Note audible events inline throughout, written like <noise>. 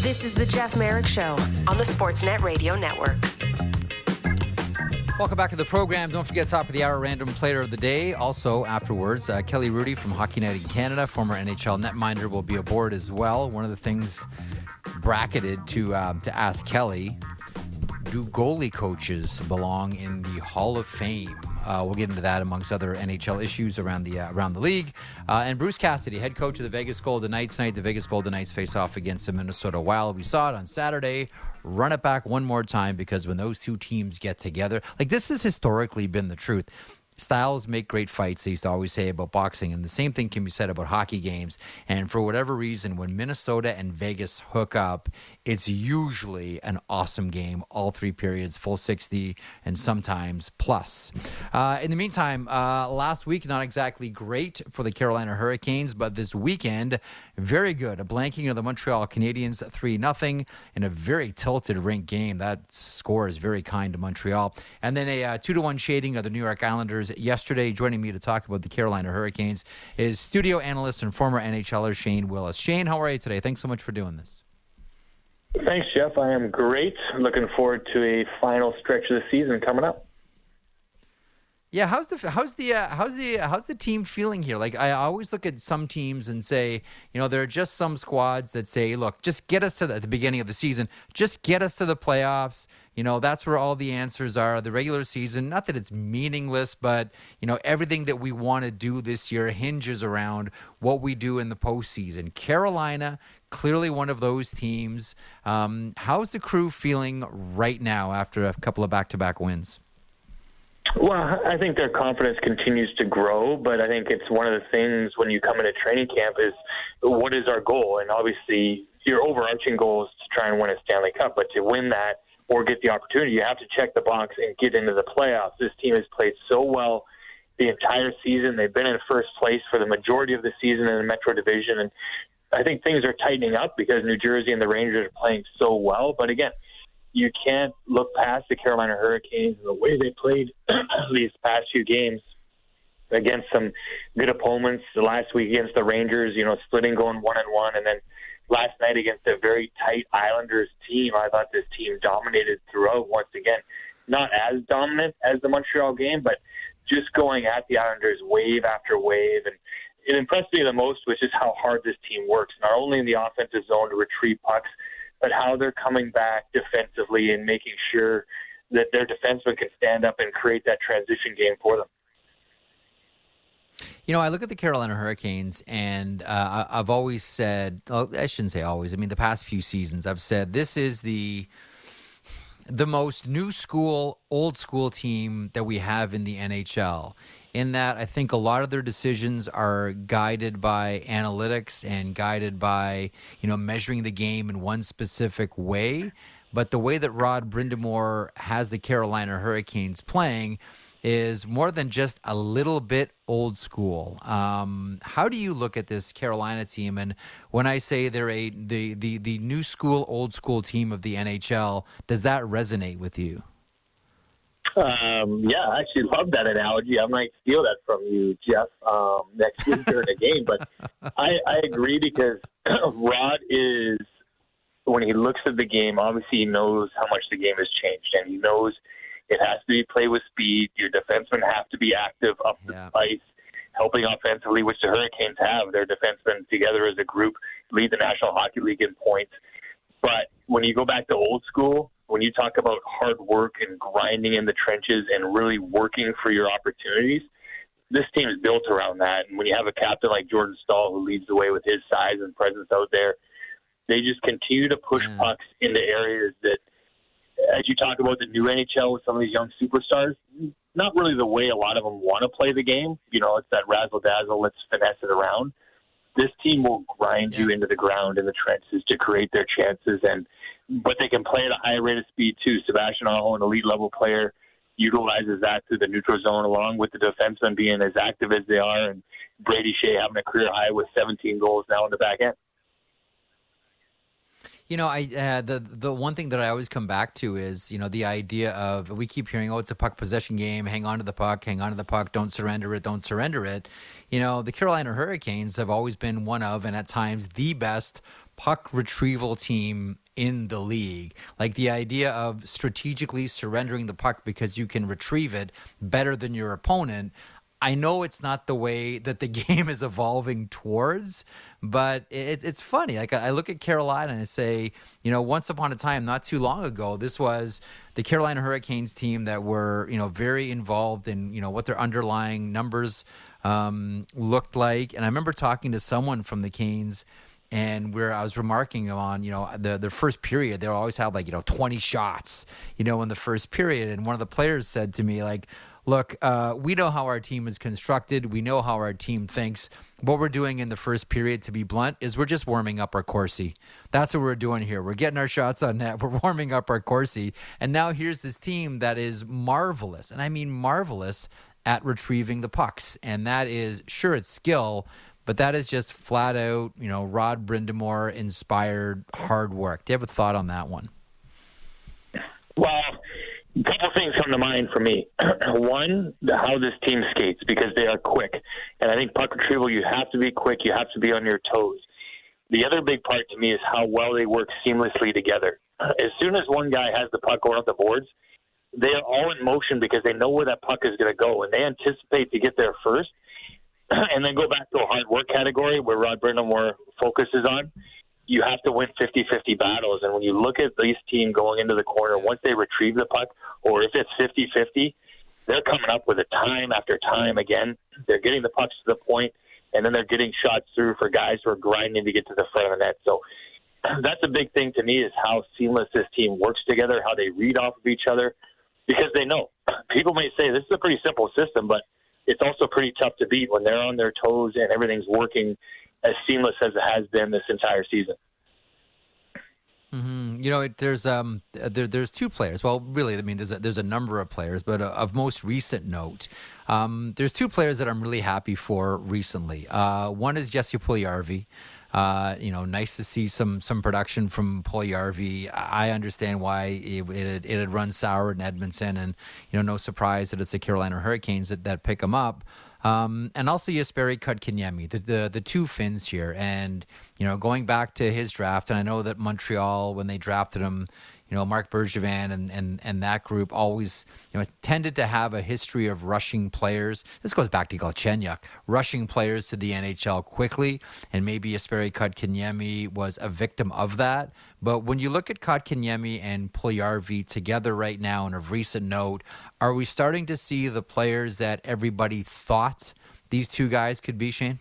This is the Jeff Marek Show on the Sportsnet Radio Network. Welcome back to the program. Don't forget, top of the hour, random player of the day. Also, afterwards, uh, Kelly Hrudey from Hockey Night in Canada, former NHL netminder, will be aboard as well. One of the things bracketed to um, to ask Kelly: Do goalie coaches belong in the Hall of Fame? Uh, we'll get into that amongst other NHL issues around the uh, around the league. Uh, and Bruce Cassidy, head coach of the Vegas Golden Knights, tonight the Vegas Golden Knights face off against the Minnesota Wild. We saw it on Saturday. Run it back one more time because when those two teams get together, like this has historically been the truth styles make great fights. They used to always say about boxing, and the same thing can be said about hockey games. And for whatever reason, when Minnesota and Vegas hook up, it's usually an awesome game, all three periods, full 60, and sometimes plus. Uh, in the meantime, uh, last week, not exactly great for the Carolina Hurricanes, but this weekend, very good. A blanking of the Montreal Canadiens, 3 0 in a very tilted rink game. That score is very kind to Montreal. And then a uh, 2 to 1 shading of the New York Islanders yesterday. Joining me to talk about the Carolina Hurricanes is studio analyst and former NHLer Shane Willis. Shane, how are you today? Thanks so much for doing this. Thanks, Jeff. I am great. Looking forward to a final stretch of the season coming up. Yeah, how's the how's the uh, how's the how's the team feeling here? Like I always look at some teams and say, you know, there are just some squads that say, look, just get us to the, the beginning of the season, just get us to the playoffs. You know, that's where all the answers are. The regular season, not that it's meaningless, but you know, everything that we want to do this year hinges around what we do in the postseason. Carolina, clearly one of those teams. Um, how's the crew feeling right now after a couple of back-to-back wins? Well, I think their confidence continues to grow, but I think it's one of the things when you come into training camp is what is our goal? And obviously, your overarching goal is to try and win a Stanley Cup, but to win that or get the opportunity, you have to check the box and get into the playoffs. This team has played so well the entire season. They've been in first place for the majority of the season in the Metro Division, and I think things are tightening up because New Jersey and the Rangers are playing so well. But again, you can't look past the Carolina Hurricanes and the way they played <clears throat> these past few games against some good opponents. The last week against the Rangers, you know, splitting going one and one, and then last night against a very tight Islanders team. I thought this team dominated throughout. Once again, not as dominant as the Montreal game, but just going at the Islanders wave after wave and it impressed me the most was just how hard this team works, not only in the offensive zone to retrieve pucks, but how they're coming back defensively and making sure that their defensemen can stand up and create that transition game for them. You know, I look at the Carolina Hurricanes, and uh, I've always said, well, I shouldn't say always. I mean, the past few seasons, I've said this is the the most new school, old school team that we have in the NHL in that I think a lot of their decisions are guided by analytics and guided by, you know, measuring the game in one specific way. But the way that Rod Brind'Amour has the Carolina Hurricanes playing is more than just a little bit old school. Um, how do you look at this Carolina team? And when I say they're a the, the the new school, old school team of the NHL, does that resonate with you? Um, yeah, I actually love that analogy. I might steal that from you, Jeff, um, next week during the game. But I, I agree because <clears throat> Rod is, when he looks at the game, obviously he knows how much the game has changed, and he knows it has to be played with speed. Your defensemen have to be active up the yeah. ice, helping offensively, which the Hurricanes have. Their defensemen together as a group lead the National Hockey League in points. But when you go back to old school, when you talk about hard work and grinding in the trenches and really working for your opportunities, this team is built around that. And when you have a captain like Jordan Staal who leads the way with his size and presence out there, they just continue to push mm. pucks into areas that, as you talk about the new NHL with some of these young superstars, not really the way a lot of them want to play the game. You know, it's that razzle dazzle, let's finesse it around. This team will grind yeah. you into the ground in the trenches to create their chances and but they can play at a high rate of speed too. Sebastian Aho, an elite level player, utilizes that through the neutral zone, along with the defensemen being as active as they are, and Brady Skjei having a career high with 17 goals now in the back end. You know, I uh, the the one thing that I always come back to is you know the idea of we keep hearing, oh, it's a puck possession game. Hang on to the puck. Hang on to the puck. Don't surrender it. Don't surrender it. You know, the Carolina Hurricanes have always been one of, and at times the best puck retrieval team in the league. Like the idea of strategically surrendering the puck because you can retrieve it better than your opponent. I know it's not the way that the <laughs> game is evolving towards, but it, it's funny. Like I look at Carolina and I say, you know, once upon a time, not too long ago, this was the Carolina Hurricanes team that were, you know, very involved in, you know, what their underlying numbers um, looked like. And I remember talking to someone from the Canes and where I was remarking on, you know, the the first period, they always have like, you know, 20 shots, you know, in the first period. And one of the players said to me, like, look, uh, we know how our team is constructed. We know how our team thinks. What we're doing in the first period, to be blunt, is we're just warming up our Corsi. That's what we're doing here. We're getting our shots on net. <laughs> We're warming up our Corsi. And now here's this team that is marvelous, and I mean marvelous, at retrieving the pucks. And that is, sure, it's skill, but that is just flat out, you know, Rod Brind'Amour inspired hard work. Do you have a thought on that one? Well, a couple things come to mind for me. <clears throat> One, how this team skates because they are quick, and I think puck retrieval you have to be quick, you have to be on your toes. The other big part to me is how well they work seamlessly together. <clears throat> As soon as one guy has the puck going up the boards, they are all in motion because they know where that puck is going to go, and they anticipate to get there first, <clears throat> and then go back to a hard work category where Rod Brind'Amour focuses on you have to win 50-50 battles. And when you look at this team going into the corner, once they retrieve the puck, or if it's 50-50, they're coming up with it time after time again. They're getting the pucks to the point, and then they're getting shots through for guys who are grinding to get to the front of the net. So <clears throat> that's a big thing to me is how seamless this team works together, how they read off of each other, because they know. <clears throat> People may say this is a pretty simple system, but it's also pretty tough to beat when they're on their toes and everything's working as seamless as it has been this entire season. Mm-hmm. You know, there's um, there, there's two players. Well, really, I mean, there's a, there's a number of players, but uh, of most recent note, um, there's two players that I'm really happy for recently. Uh, one is Jesse Puljujarvi. Uh, you know, nice to see some some production from Puljujarvi. I understand why it, it, it had run sour in Edmonton, and you know, no surprise that it's the Carolina Hurricanes that, that pick him up. Um, and also Jesperi Kotkaniemi, the, the the two Finns here, and you know going back to his draft, and I know that Montreal when they drafted him, you know Marc Bergevin and, and and that group always you know tended to have a history of rushing players. This goes back to Galchenyuk, rushing players to the NHL quickly, and maybe Jesperi Kotkaniemi was a victim of that. But when you look at Kotkaniemi and Puljujarvi together right now, and of recent note, are we starting to see the players that everybody thought these two guys could be, Shane?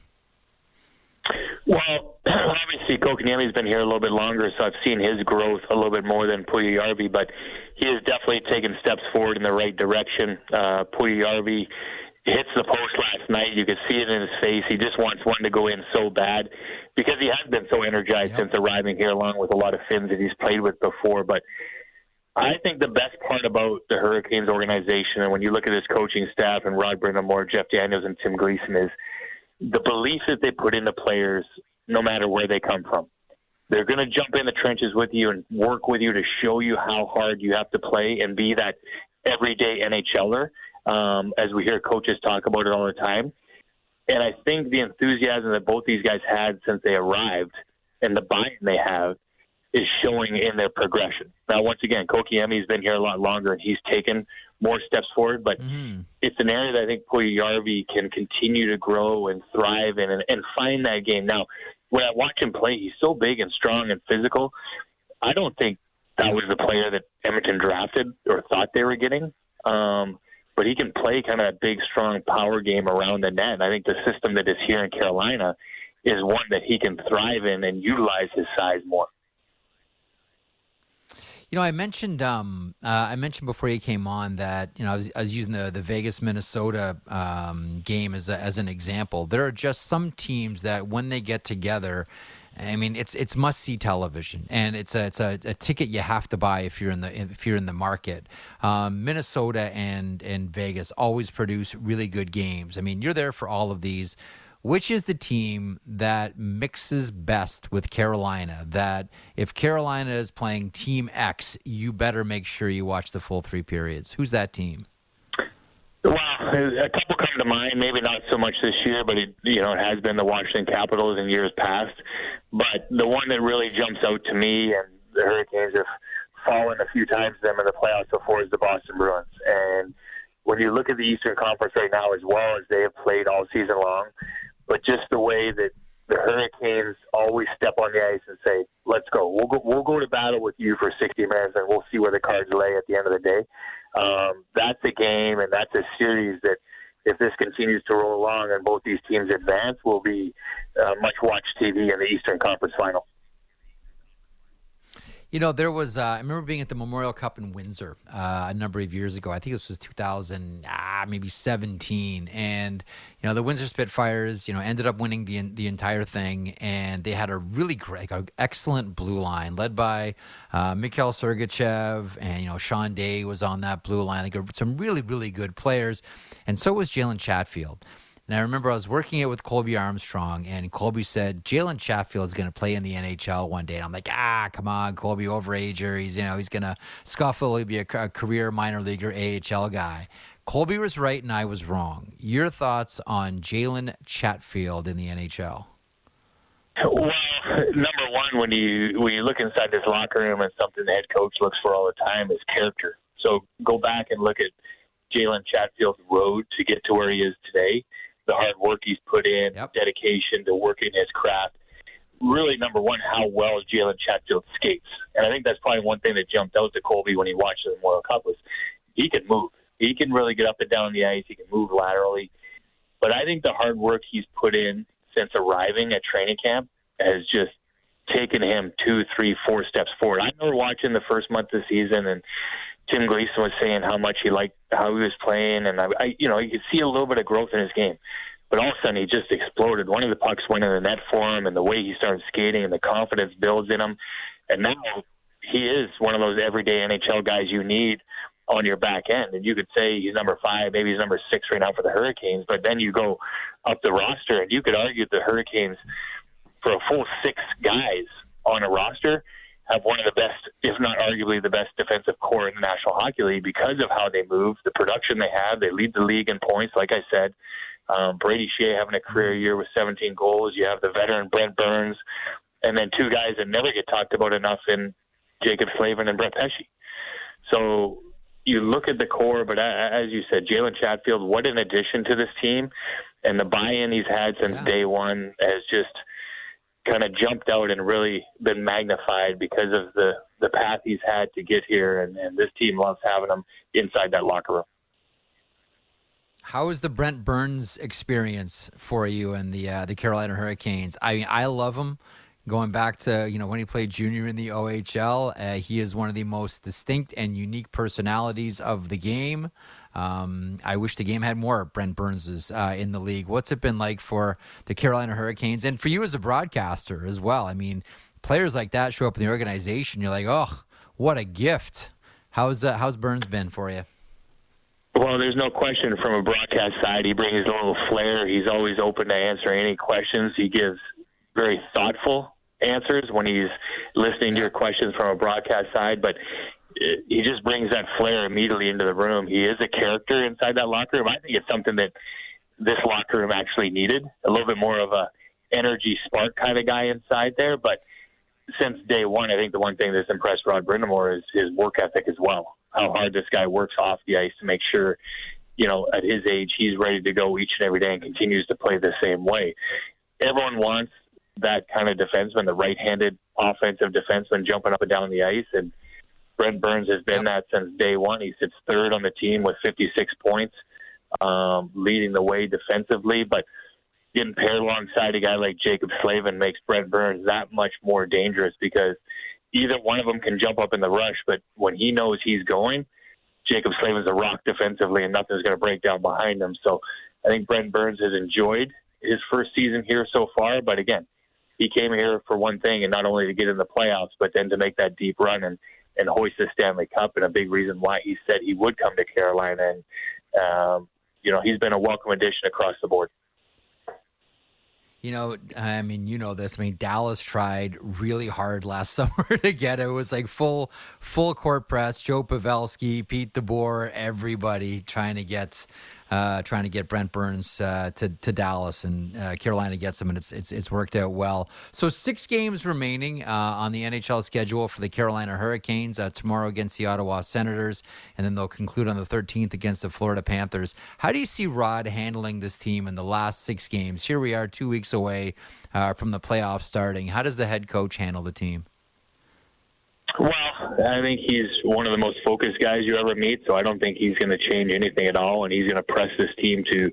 Well, <clears throat> obviously, Kotkaniemi's been here a little bit longer, so I've seen his growth a little bit more than Puljujarvi, but he has definitely taken steps forward in the right direction. Uh, Puljujarvi hits the post last night. You could see it in his face. He just wants one to go in so bad because he has been so energized yep. since arriving here, along with a lot of Finns that he's played with before. But I think the best part about the Hurricanes organization, and when you look at his coaching staff and Rod Brind'Amour, Jeff Daniels, and Tim Gleason, is the belief that they put into players no matter where they come from. They're going to jump in the trenches with you and work with you to show you how hard you have to play and be that everyday NHLer, um, as we hear coaches talk about it all the time. And I think the enthusiasm that both these guys had since they arrived and the buy-in they have is showing in their progression. Now, once again, Kotkaniemi's been here a lot longer and he's taken more steps forward, but mm-hmm. it's an area that I think Puljujarvi can continue to grow and thrive in and, and find that game. Now, when I watch him play, he's so big and strong and physical. I don't think that was the player that Edmonton drafted or thought they were getting. Um, but he can play kind of a big, strong power game around the net. And I think the system that is here in Carolina is one that he can thrive in and utilize his size more. You know, I mentioned um, uh, I mentioned before you came on that you know I was, I was using the the Vegas Minnesota um, game as a, as an example. There are just some teams that when they get together. I mean, it's it's must see television, and it's a it's a, a, ticket you have to buy if you're in the if you're in the market. Um, Minnesota and and Vegas always produce really good games. I mean, you're there for all of these which is the team that mixes best with Carolina? That if Carolina is playing Team X, you better make sure you watch the full three periods. Who's that team? Well, a couple come to mind. Maybe not so much this year, but it you know it has been the Washington Capitals in years past. But the one that really jumps out to me, and the Hurricanes have fallen a few times to them in the playoffs before, is the Boston Bruins. And when you look at the Eastern Conference right now, as well as they have played all season long, but just the way that the Hurricanes always step on the ice and say, "Let's go. We'll go. We'll go to battle with you for 60 minutes, and we'll see where the cards lay at the end of the day." Um, that's a game, and that's a series that, if this continues to roll along and both these teams advance, will be uh, much watched TV in the Eastern Conference Final. You know, there was. Uh, I remember being at the Memorial Cup in Windsor uh, a number of years ago. I think this was 2000, ah, maybe 17, and you know the Windsor Spitfires. You know, ended up winning the the entire thing, and they had a really great, like, excellent blue line led by uh, Mikhail Sergachev, and you know Sean Day was on that blue line. Like some really really good players, and so was Jalen Chatfield. And I remember I was working it with Colby Armstrong, and Colby said Jalen Chatfield is going to play in the NHL one day. And I'm like, ah, come on, Colby, overager. He's you know he's going to scuffle. He'll be a, a career minor leaguer AHL guy. Colby was right, and I was wrong. Your thoughts on Jalen Chatfield in the NHL? Well, number one, when you when you look inside this locker room, and something the head coach looks for all the time is character. So go back and look at Jalen Chatfield's road to get to where he is today the hard work he's put in, yep. dedication to working his craft. Really, number one, how well Jalen Chatfield skates, and I think that's probably one thing that jumped out to Colby when he watched the World Cup was he can move. He can really get up and down the ice. He can move laterally. But I think the hard work he's put in since arriving at training camp has just taken him two, three, four steps forward. I remember watching the first month of the season and Tim Gleason was saying how much he liked how he was playing, and I, I, you know, you could see a little bit of growth in his game. But all of a sudden, he just exploded. One of the pucks went in the net for him, and the way he started skating, and the confidence builds in him. And now he is one of those everyday NHL guys you need on your back end. And you could say he's number five, maybe he's number six right now for the Hurricanes. But then you go up the roster, and you could argue the Hurricanes for a full six guys on a roster have one of the best, if not arguably the best defensive core in the National Hockey League because of how they move, the production they have. They lead the league in points, like I said. Um, Brady Skjei having a career year with 17 goals. You have the veteran Brent Burns, and then two guys that never get talked about enough in Jaccob Slavin and Brett Pesce. So you look at the core, but as you said, Jalen Chatfield, what an addition to this team, and the buy-in he's had since yeah. day one has just – kind of jumped out and really been magnified because of the the path he's had to get here, and, and this team loves having him inside that locker room. How is the Brent Burns experience for you and the uh, the Carolina Hurricanes? I mean, I love him. Going back to you know when he played junior in the OHL, uh, he is one of the most distinct and unique personalities of the game. Um, I wish the game had more Brent Burnses uh, in the league. What's it been like for the Carolina Hurricanes and for you as a broadcaster as well? I mean, players like that show up in the organization. You're like, oh, what a gift. How's uh, how's Burns been for you? Well, there's no question from a broadcast side. He brings a little flair. He's always open to answer any questions. He gives very thoughtful answers when he's listening to your questions from a broadcast side. But he just brings that flair immediately into the room. He is a character inside that locker room. I think it's something that this locker room actually needed a little bit more of a energy spark kind of guy inside there. But since day one, I think the one thing that's impressed Rod Brind'Amour is his work ethic as well. How hard this guy works off the ice to make sure, you know, at his age, he's ready to go each and every day and continues to play the same way. Everyone wants that kind of defenseman, the right-handed offensive defenseman jumping up and down the ice, and Brent Burns has been that since day one. He sits third on the team with 56 points, um, leading the way defensively. But getting paired alongside a guy like Jaccob Slavin makes Brent Burns that much more dangerous because either one of them can jump up in the rush, but when he knows he's going, Jaccob Slavin's a rock defensively, and nothing's going to break down behind him. So I think Brent Burns has enjoyed his first season here so far. But again, he came here for one thing, and not only to get in the playoffs, but then to make that deep run. And and hoist the Stanley Cup, and a big reason why he said he would come to Carolina. And um, you know, he's been a welcome addition across the board. You know, I mean, you know this. I mean, Dallas tried really hard last <laughs> summer to get it. It was like full, full court press. Joe Pavelski, Pete DeBoer, everybody trying to get uh, trying to get Brent Burns uh, to to Dallas, and uh, Carolina gets him, and it's it's it's worked out well. So six games remaining uh, on the NHL schedule for the Carolina Hurricanes uh, tomorrow against the Ottawa Senators, and then they'll conclude on the 13th against the Florida Panthers. How do you see Rod handling this team in the last six games? Here we are, two weeks away from the playoffs starting. How does the head coach handle the team? I think he's one of the most focused guys you ever meet, so I don't think he's going to change anything at all, and he's going to press this team to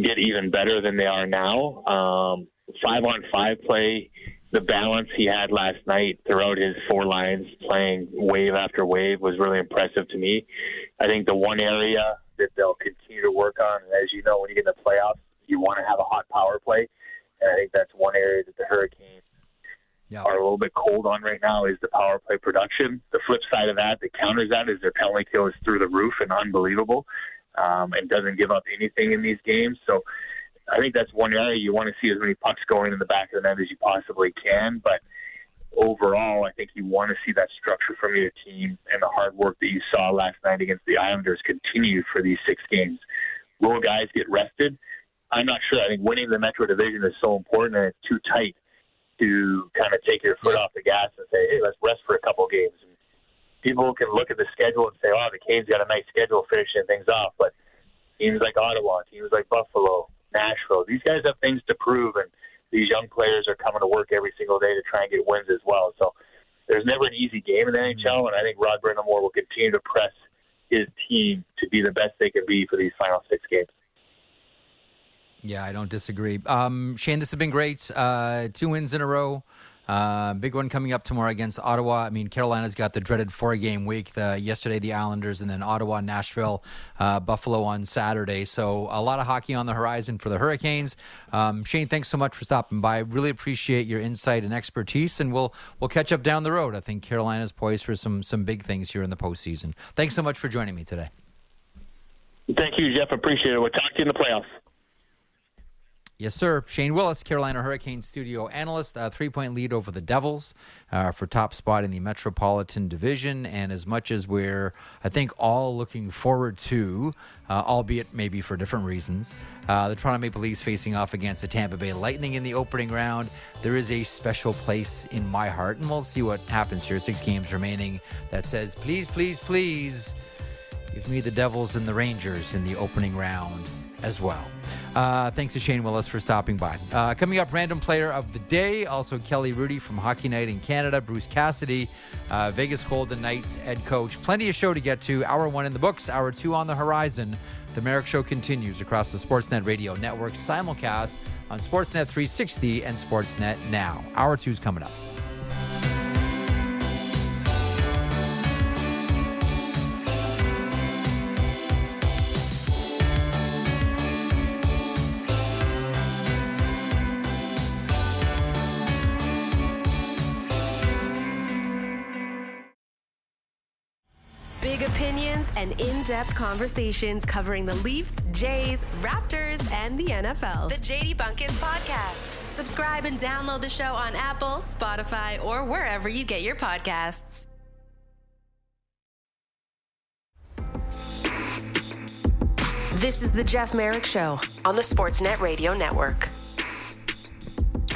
get even better than they are now. Um, five on five play, the balance he had last night throughout his four lines, playing wave after wave, was really impressive to me. I think the one area that they'll continue to work on, as you know, when you get in the playoffs, you want to have a hot power play, and I think that's one area that the Hurricanes yeah. are a little bit cold on right now is the power play production. The flip side of that that counters that is their penalty kill is through the roof and unbelievable, um, and doesn't give up anything in these games. So I think that's one area you want to see as many pucks going in the back of the net as you possibly can. But overall, I think you want to see that structure from your team and the hard work that you saw last night against the Islanders continue for these six games. Will guys get rested? I'm not sure. I think winning the Metro Division is so important and it's too tight to kind of take your foot off the gas and say, hey, let's rest for a couple of games. And people can look at the schedule and say, oh, the Canes got a nice schedule finishing things off. But teams like Ottawa, teams like Buffalo, Nashville, these guys have things to prove, and these young players are coming to work every single day to try and get wins as well. So there's never an easy game in the NHL, mm-hmm. and I think Rod Brind'Amour will continue to press his team to be the best they can be for these final six games. Yeah, I don't disagree. Um, Shane, this has been great. Uh, two wins in a row. Uh, big one coming up tomorrow against Ottawa. I mean, Carolina's got the dreaded four game week. The, yesterday, the Islanders, and then Ottawa, Nashville, uh, Buffalo on Saturday. So, a lot of hockey on the horizon for the Hurricanes. Um, Shane, thanks so much for stopping by. Really appreciate your insight and expertise, and we'll we'll catch up down the road. I think Carolina's poised for some some big things here in the postseason. Thanks so much for joining me today. Thank you, Jeff. Appreciate it. We'll talk to you in the playoffs. Yes, sir. Shane Willis, Carolina Hurricane studio analyst, a three point lead over the Devils uh, for top spot in the Metropolitan Division. And as much as we're, I think, all looking forward to, uh, albeit maybe for different reasons, uh, the Toronto Maple Leafs facing off against the Tampa Bay Lightning in the opening round, there is a special place in my heart. And we'll see what happens here. Six games remaining that says, please, please, please give me the Devils and the Rangers in the opening round as well. Uh, thanks to Shane Willis for stopping by. Uh, coming up, random player of the day. Also, Kelly Hrudey from Hockey Night in Canada. Bruce Cassidy, uh, Vegas Golden Knights head coach. Plenty of show to get to. Hour one in the books, hour two on the horizon. The Marek Show continues across the Sportsnet Radio Network, simulcast on Sportsnet 360 and Sportsnet Now. Hour two is coming up. And in depth conversations covering the Leafs, Jays, Raptors, and the NFL. The JD Bunkis Podcast. Subscribe and download the show on Apple, Spotify, or wherever you get your podcasts. This is The Jeff Marek Show on the Sportsnet Radio Network.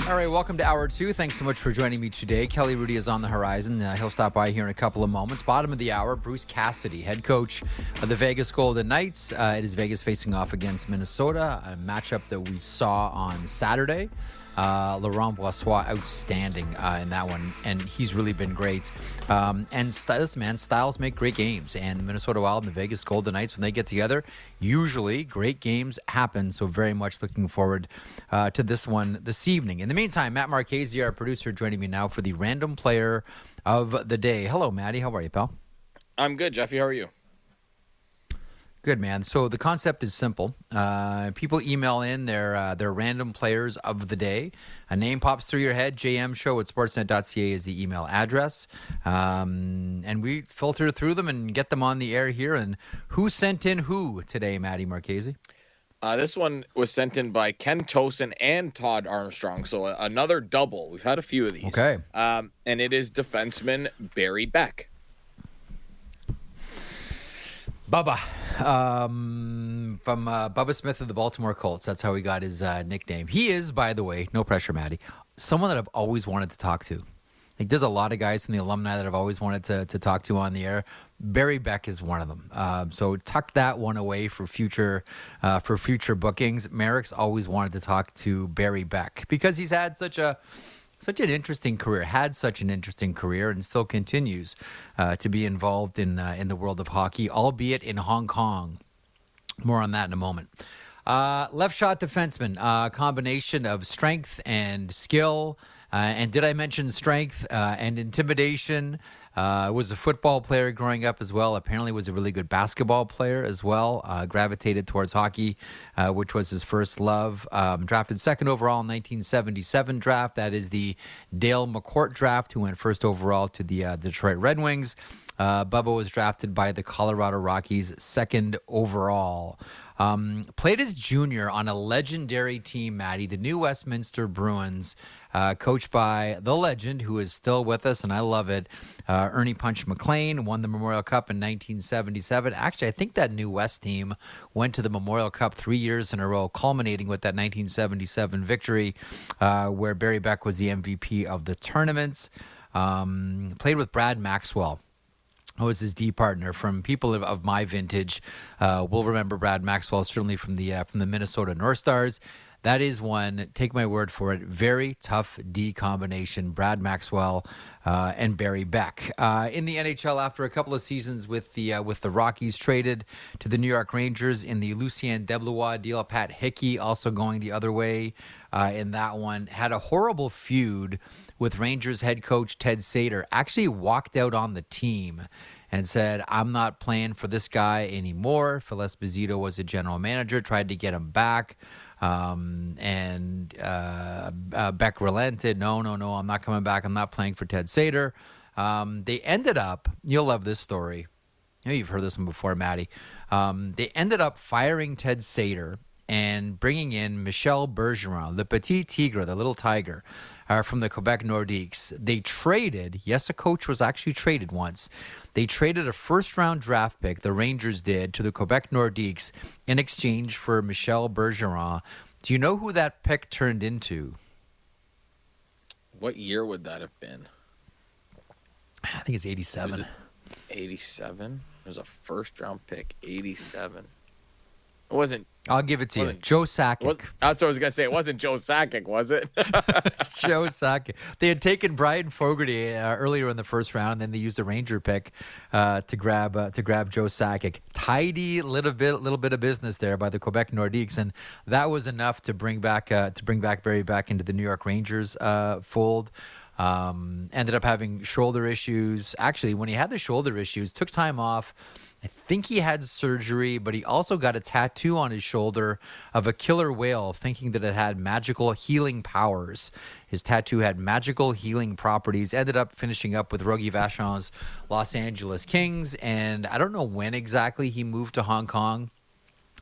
All right, welcome to hour two. Thanks so much for joining me today. Kelly Hrudey is on the horizon. Uh, he'll stop by here in a couple of moments. Bottom of the hour, Bruce Cassidy, head coach of the Vegas Golden Knights. Uh, it is Vegas facing off against Minnesota, a matchup that we saw on Saturday. Uh, Laurent Brossoit outstanding uh, in that one, and he's really been great. Um, and styles, man, styles make great games, and the Minnesota Wild and the Vegas Golden Knights, when they get together, usually great games happen. So very much looking forward uh, to this one this evening. In the meantime, Matt Marchese, our producer, joining me now for the random player of the day. Hello, Maddie. How are you, pal? I'm good, Jeffy. How are you? Good man. So the concept is simple. Uh, people email in their uh, their random players of the day. A name pops through your head. JM Show at Sportsnet.ca is the email address, um, and we filter through them and get them on the air here. And who sent in who today, Maddie Marchese? Uh, this one was sent in by Ken Tosin and Todd Armstrong. So uh, another double. We've had a few of these. Okay. Um, and it is defenseman Barry Beck. Bubba. Um, from uh, Bubba Smith of the Baltimore Colts. That's how he got his uh, nickname. He is, by the way, no pressure, Maddie. Someone that I've always wanted to talk to. Like, there's a lot of guys from the alumni that I've always wanted to to talk to on the air. Barry Beck is one of them. Um, so tuck that one away for future uh, for future bookings. Marek's always wanted to talk to Barry Beck because he's had such a such an interesting career, had such an interesting career, and still continues uh, to be involved in uh, in the world of hockey, albeit in Hong Kong. More on that in a moment. Uh, left shot defenseman, uh, combination of strength and skill. Uh, and did I mention strength uh, and intimidation? Uh, was a football player growing up as well. Apparently, was a really good basketball player as well. Uh, gravitated towards hockey, uh, which was his first love. Um, drafted second overall in 1977 draft. That is the Dale McCourt draft, who went first overall to the uh, Detroit Red Wings. Uh, Bubba was drafted by the Colorado Rockies, second overall. Um, played as junior on a legendary team, Maddie, the New Westminster Bruins, uh, coached by the legend who is still with us, and I love it. Uh, Ernie Punch McLean won the Memorial Cup in 1977. Actually, I think that New West team went to the Memorial Cup three years in a row, culminating with that 1977 victory, uh, where Barry Beck was the MVP of the tournaments. Um, played with Brad Maxwell who was his D partner from people of, of my vintage uh, will remember Brad Maxwell certainly from the uh, from the Minnesota North Stars. That is one. Take my word for it. Very tough D combination. Brad Maxwell uh, and Barry Beck uh, in the NHL after a couple of seasons with the uh, with the Rockies traded to the New York Rangers in the Lucien Deblois deal. Pat Hickey also going the other way uh, in that one had a horrible feud with Rangers head coach Ted Sator. Actually walked out on the team and said, I'm not playing for this guy anymore. Phil Esposito was the general manager, tried to get him back. Um, and uh, uh, Beck relented. No, no, no, I'm not coming back. I'm not playing for Ted Sator. Um, they ended up, you'll love this story. You've heard this one before, Maddie. Um, they ended up firing Ted Sator and bringing in Michel Bergeron, the Petit Tigre, the little tiger uh, from the Quebec Nordiques. They traded, yes, a coach was actually traded once. They traded a first round draft pick, the Rangers did, to the Quebec Nordiques in exchange for Michel Bergeron. Do you know who that pick turned into? What year would that have been? I think it's 87. it 87? It was a first round pick, 87. It wasn't. I'll give it to you. Joe Sakic. Was, that's what I was gonna say. It wasn't Joe Sakic, was it? <laughs> it's Joe Sakic. They had taken Brian Fogarty uh, earlier in the first round, and then they used a Ranger pick uh, to grab uh, to grab Joe Sakic. Tidy little bit little bit of business there by the Quebec Nordiques, and that was enough to bring back uh, to bring back Barry Beck into the New York Rangers uh, fold. Um, ended up having shoulder issues. Actually, when he had the shoulder issues, took time off I think he had surgery, but he also got a tattoo on his shoulder of a killer whale, thinking that it had magical healing powers. His tattoo had magical healing properties. Ended up finishing up with Rogie Vachon's Los Angeles Kings, and I don't know when exactly he moved to Hong Kong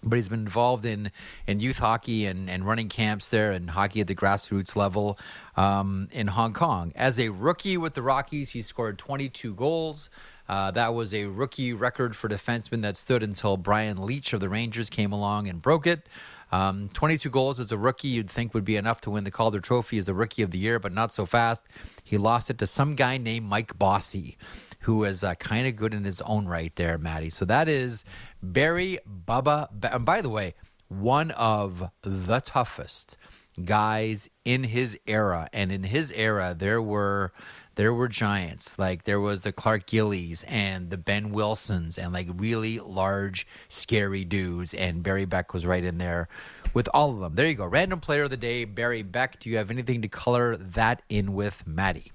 but he's been involved in, in youth hockey and, and running camps there and hockey at the grassroots level um, in Hong Kong. As a rookie with the Rockies, he scored 22 goals, uh, that was a rookie record for defensemen that stood until Brian Leetch of the Rangers came along and broke it. Um, 22 goals as a rookie, you'd think would be enough to win the Calder Trophy as a rookie of the year, but not so fast. He lost it to some guy named Mike Bossy, who is uh, kind of good in his own right there, Maddie. So that is Barry Bubba. And by the way, one of the toughest guys in his era. And in his era, there were there were giants like there was the Clark Gillies and the Behn Wilsons and like really large, scary dudes. And Barry Beck was right in there with all of them. There you go. Random player of the day, Barry Beck. Do you have anything to color that in with Maddie?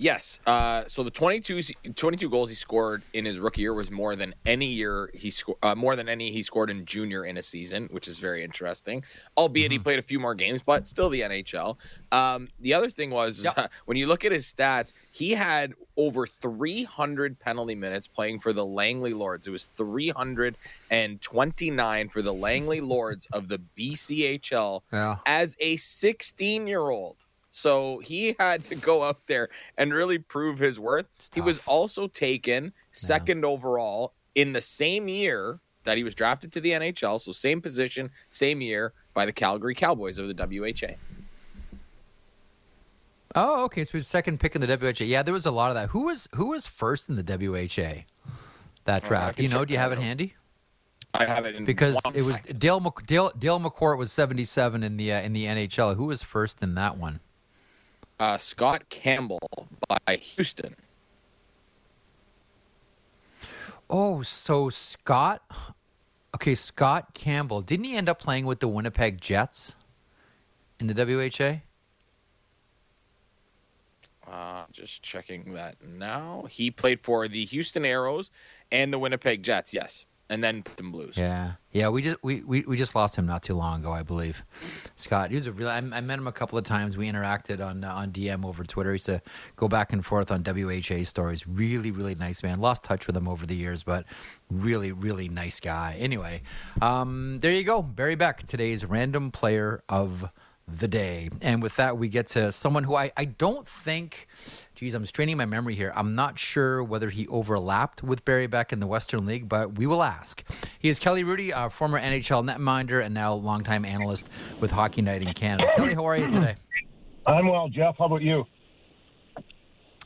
Yes. Uh, so the 22, 22, goals he scored in his rookie year was more than any year he scored, uh, more than any he scored in junior in a season, which is very interesting. Albeit mm-hmm. he played a few more games, but still the NHL. Um, the other thing was yep. uh, when you look at his stats, he had over 300 penalty minutes playing for the Langley Lords. It was 329 for the Langley <laughs> Lords of the BCHL yeah. as a 16 year old. So he had to go out there and really prove his worth. He was also taken second yeah. overall in the same year that he was drafted to the NHL, so same position, same year, by the Calgary Cowboys of the WHA. Oh, okay. So second pick in the WHA. Yeah, there was a lot of that. Who was who was first in the WHA? That Uh, draft. can you know? Do you have it handy? I have it in Because it was second. Dale, Dale Dale McCourt was seventy seven in the uh, in the NHL. Who was first in that one? Uh, Scott Campbell by Houston. Oh, so Scott. Okay, Scott Campbell. Didn't he end up playing with the Winnipeg Jets in the WHA? Uh, just checking that now. He played for the Houston Arrows and the Winnipeg Jets. Yes, and then Putnam Blues. Yeah, yeah. We just we, we, we just lost him not too long ago, I believe. Scott, he was a real. I, I met him a couple of times. We interacted on uh, on DM over Twitter. He used to go back and forth on WHA stories. Really, really nice man. Lost touch with him over the years, but really, really nice guy. Anyway, um, there you go. Barry Beck, today's random player of the day. And with that, we get to someone who I, I don't think, geez, I'm straining my memory here. I'm not sure whether he overlapped with Barry Beck in the Western League, but we will ask. He is Kelly Hrudey, a former NHL netminder and now longtime analyst with Hockey Night in Canada. Kelly, how are you today? I'm well, Jeff. How about you?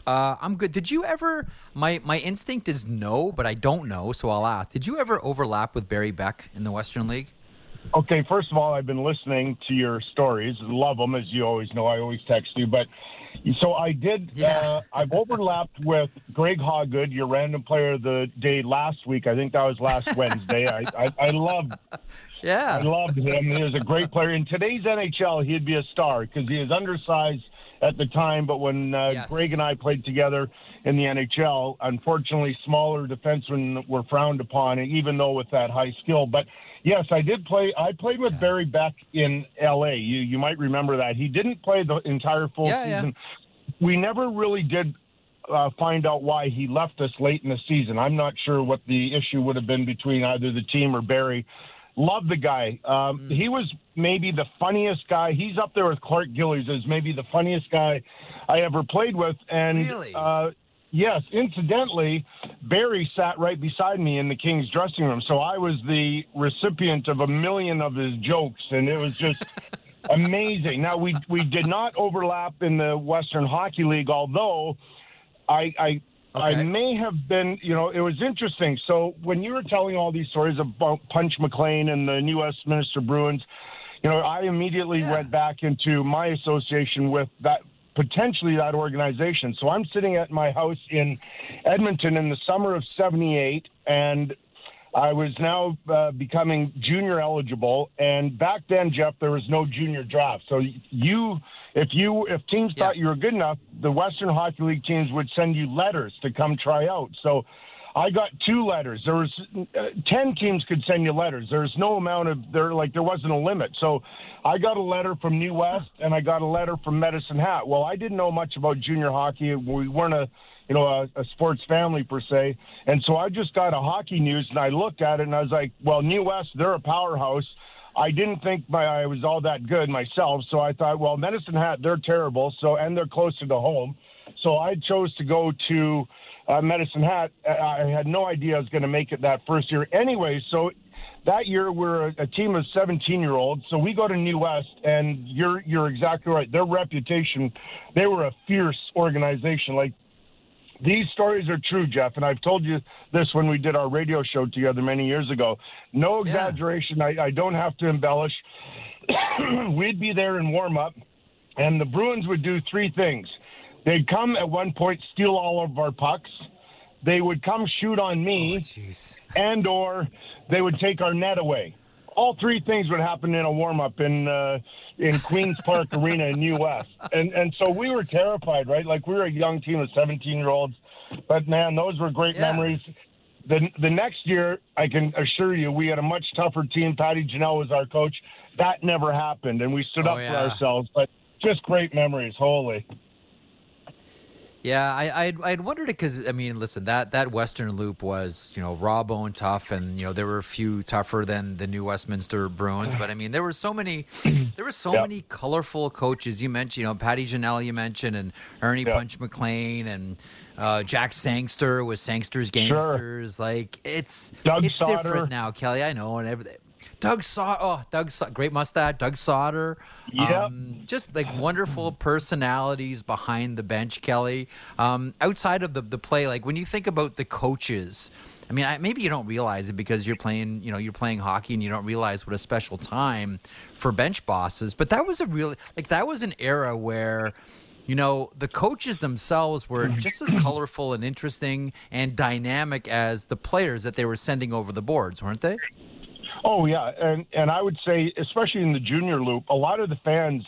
Uh, I'm good. Did you ever? My my instinct is no, but I don't know, so I'll ask. Did you ever overlap with Barry Beck in the Western League? Okay, first of all, I've been listening to your stories. Love them, as you always know. I always text you. But so I did, Yeah. uh, I've overlapped with Greg Hawgood, your random player of the day last week. I think that was last <laughs> Wednesday. I, I, I loved Yeah. I loved him. He was a great player. In today's NHL, he'd be a star because he is undersized at the time. But when uh, Yes. Greg and I played together in the NHL, unfortunately, smaller defensemen were frowned upon, even though with that high skill. But yes, I did play. I played with Barry Beck in L.A. You you might remember that. He didn't play the entire full Yeah, yeah. season. We never really did. Uh, find out why he left us late in the season. I'm not sure what the issue would have been between either the team or Barry. Love the guy. Um, Mm. He was maybe the funniest guy. He's up there with Clark Gillies as maybe the funniest guy I ever played with. And Really? uh, yes, incidentally, Barry sat right beside me in the King's dressing room, so I was the recipient of a million of his jokes, and it was just. <laughs> Amazing. Now we we did not overlap in the Western Hockey League, although I I I may have been, you know, it was interesting. So when you were telling all these stories about Punch McLean and the New Westminster Bruins, you know, I immediately Yeah. went back into my association with that potentially that organization. So I'm sitting at my house in Edmonton in the summer of 78 and I was now uh, becoming junior eligible, and back then, Jeff, there was no junior draft. So you, if you, if teams Yeah. thought you were good enough, the Western Hockey League teams would send you letters to come try out. So I got two letters. There was uh, ten teams could send you letters. There's no amount of there, like there wasn't a limit. So I got a letter from New West, and I got a letter from Medicine Hat. Well, I didn't know much about junior hockey. We weren't a you know, a, a sports family per se. And so I just got a hockey news and I looked at it and I was like, well, New West, they're a powerhouse. I didn't think my, I was all that good myself. So I thought, well, Medicine Hat, they're terrible. So, and they're closer to home. So I chose to go to uh, Medicine Hat. I I had no idea I was going to make it that first year anyway. So that year we're a, a team of 17 year olds. So we go to New West and you're, you're exactly right. Their reputation, they were a fierce organization. Like these stories are true, Jeff, and I've told you this when we did our radio show together many years ago. No Yeah. exaggeration. I, I don't have to embellish. <clears throat> We'd be there in warm up, and the Bruins would do three things. They'd come at one point, steal all of our pucks. They would come shoot on me, Jeez. and or they would take our net away. All three things would happen in a warm up in uh, in Queens Park <laughs> Arena in New West, and and so we were terrified, right? Like we were a young team of 17 year olds, but man, those were great Yeah. memories. The the next year, I can assure you, we had a much tougher team. Patty Ginnell was our coach. That never happened, and we stood Oh, up yeah. for ourselves. But just great memories, holy. Yeah, I I'd, I'd wondered it because I mean, listen, that that Western Loop was you know raw bone tough, and you know there were a few tougher than the new Westminster Bruins, but I mean there were so many, <clears throat> there were so many colorful coaches. You mentioned, you know, Patty Ginnell, you mentioned, and Ernie. Punch McLean, and uh, Jack Sangster with Sangster's Gamesters. Like it's Doug it's Sauter. different now, Kelly. I know, and everything. Doug Sauter, oh, Doug, great mustache. Doug Sauter, Yep. um, just like wonderful personalities behind the bench, Kelly. Um, outside of the the play, like when you think about the coaches, I mean, I, maybe you don't realize it because you're playing, you know, you're playing hockey and you don't realize what a special time for bench bosses. But that was a really like that was an era where. You know, the coaches themselves were just as colorful and interesting and dynamic as the players that they were sending over the boards, weren't they? Oh yeah, and and I would say, especially in the junior loop, a lot of the fans.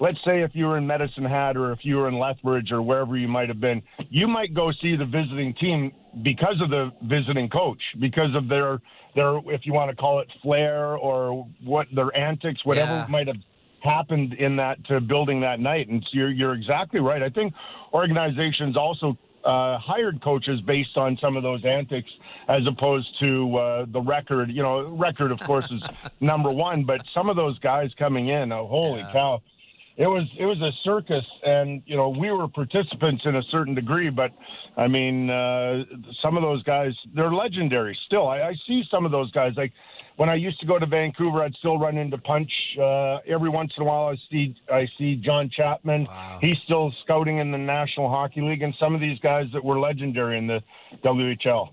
Let's say if you were in Medicine Hat or if you were in Lethbridge or wherever you might have been, you might go see the visiting team because of the visiting coach, because of their their if you want to call it flair or what their antics, whatever Yeah. might have happened in that uh, building that night. And so you're you're exactly right. I think organizations also uh, hired coaches based on some of those antics, as opposed to uh, the record. You know, record of course is <laughs> number one, but some of those guys coming in, oh, holy Yeah. cow! It was it was a circus, and you know we were participants in a certain degree, but I mean uh, some of those guys they're legendary still. I, I see some of those guys like when I used to go to Vancouver, I'd still run into Punch uh, every once in a while. I see I see John Chapman. Wow. He's still scouting in the National Hockey League, and some of these guys that were legendary in the WHL.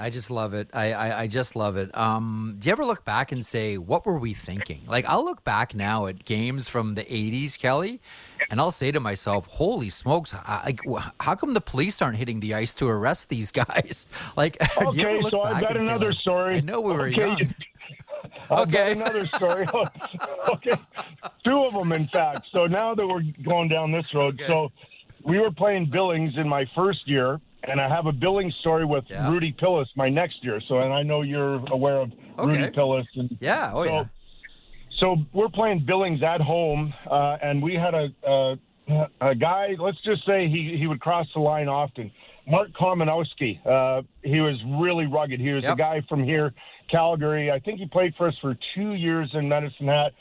I just love it. I, I, I just love it. Um, do you ever look back and say, what were we thinking? Like, I'll look back now at games from the 80s, Kelly, and I'll say to myself, holy smokes, I, how come the police aren't hitting the ice to arrest these <laughs> guys? Like, <laughs> do you ever Okay, so I've got and say, another like, story. I know we were okay, young. <laughs> I've Okay. another story. okay, two of them, in fact. So now that we're going down this road, Okay. so we were playing Billings in my first year, and I have a Billings story with Yeah. Rudy Pilous my next year. So, and I know you're aware of Okay. Rudy Pilous, and Yeah, oh, so, yeah. so we're playing Billings at home, uh, and we had a, a a guy. Let's just say he he would cross the line often. Mark Komanowski. Uh, he was really rugged. He was Yep. a guy from here, Calgary. I think he played for us for two years in Medicine Hat.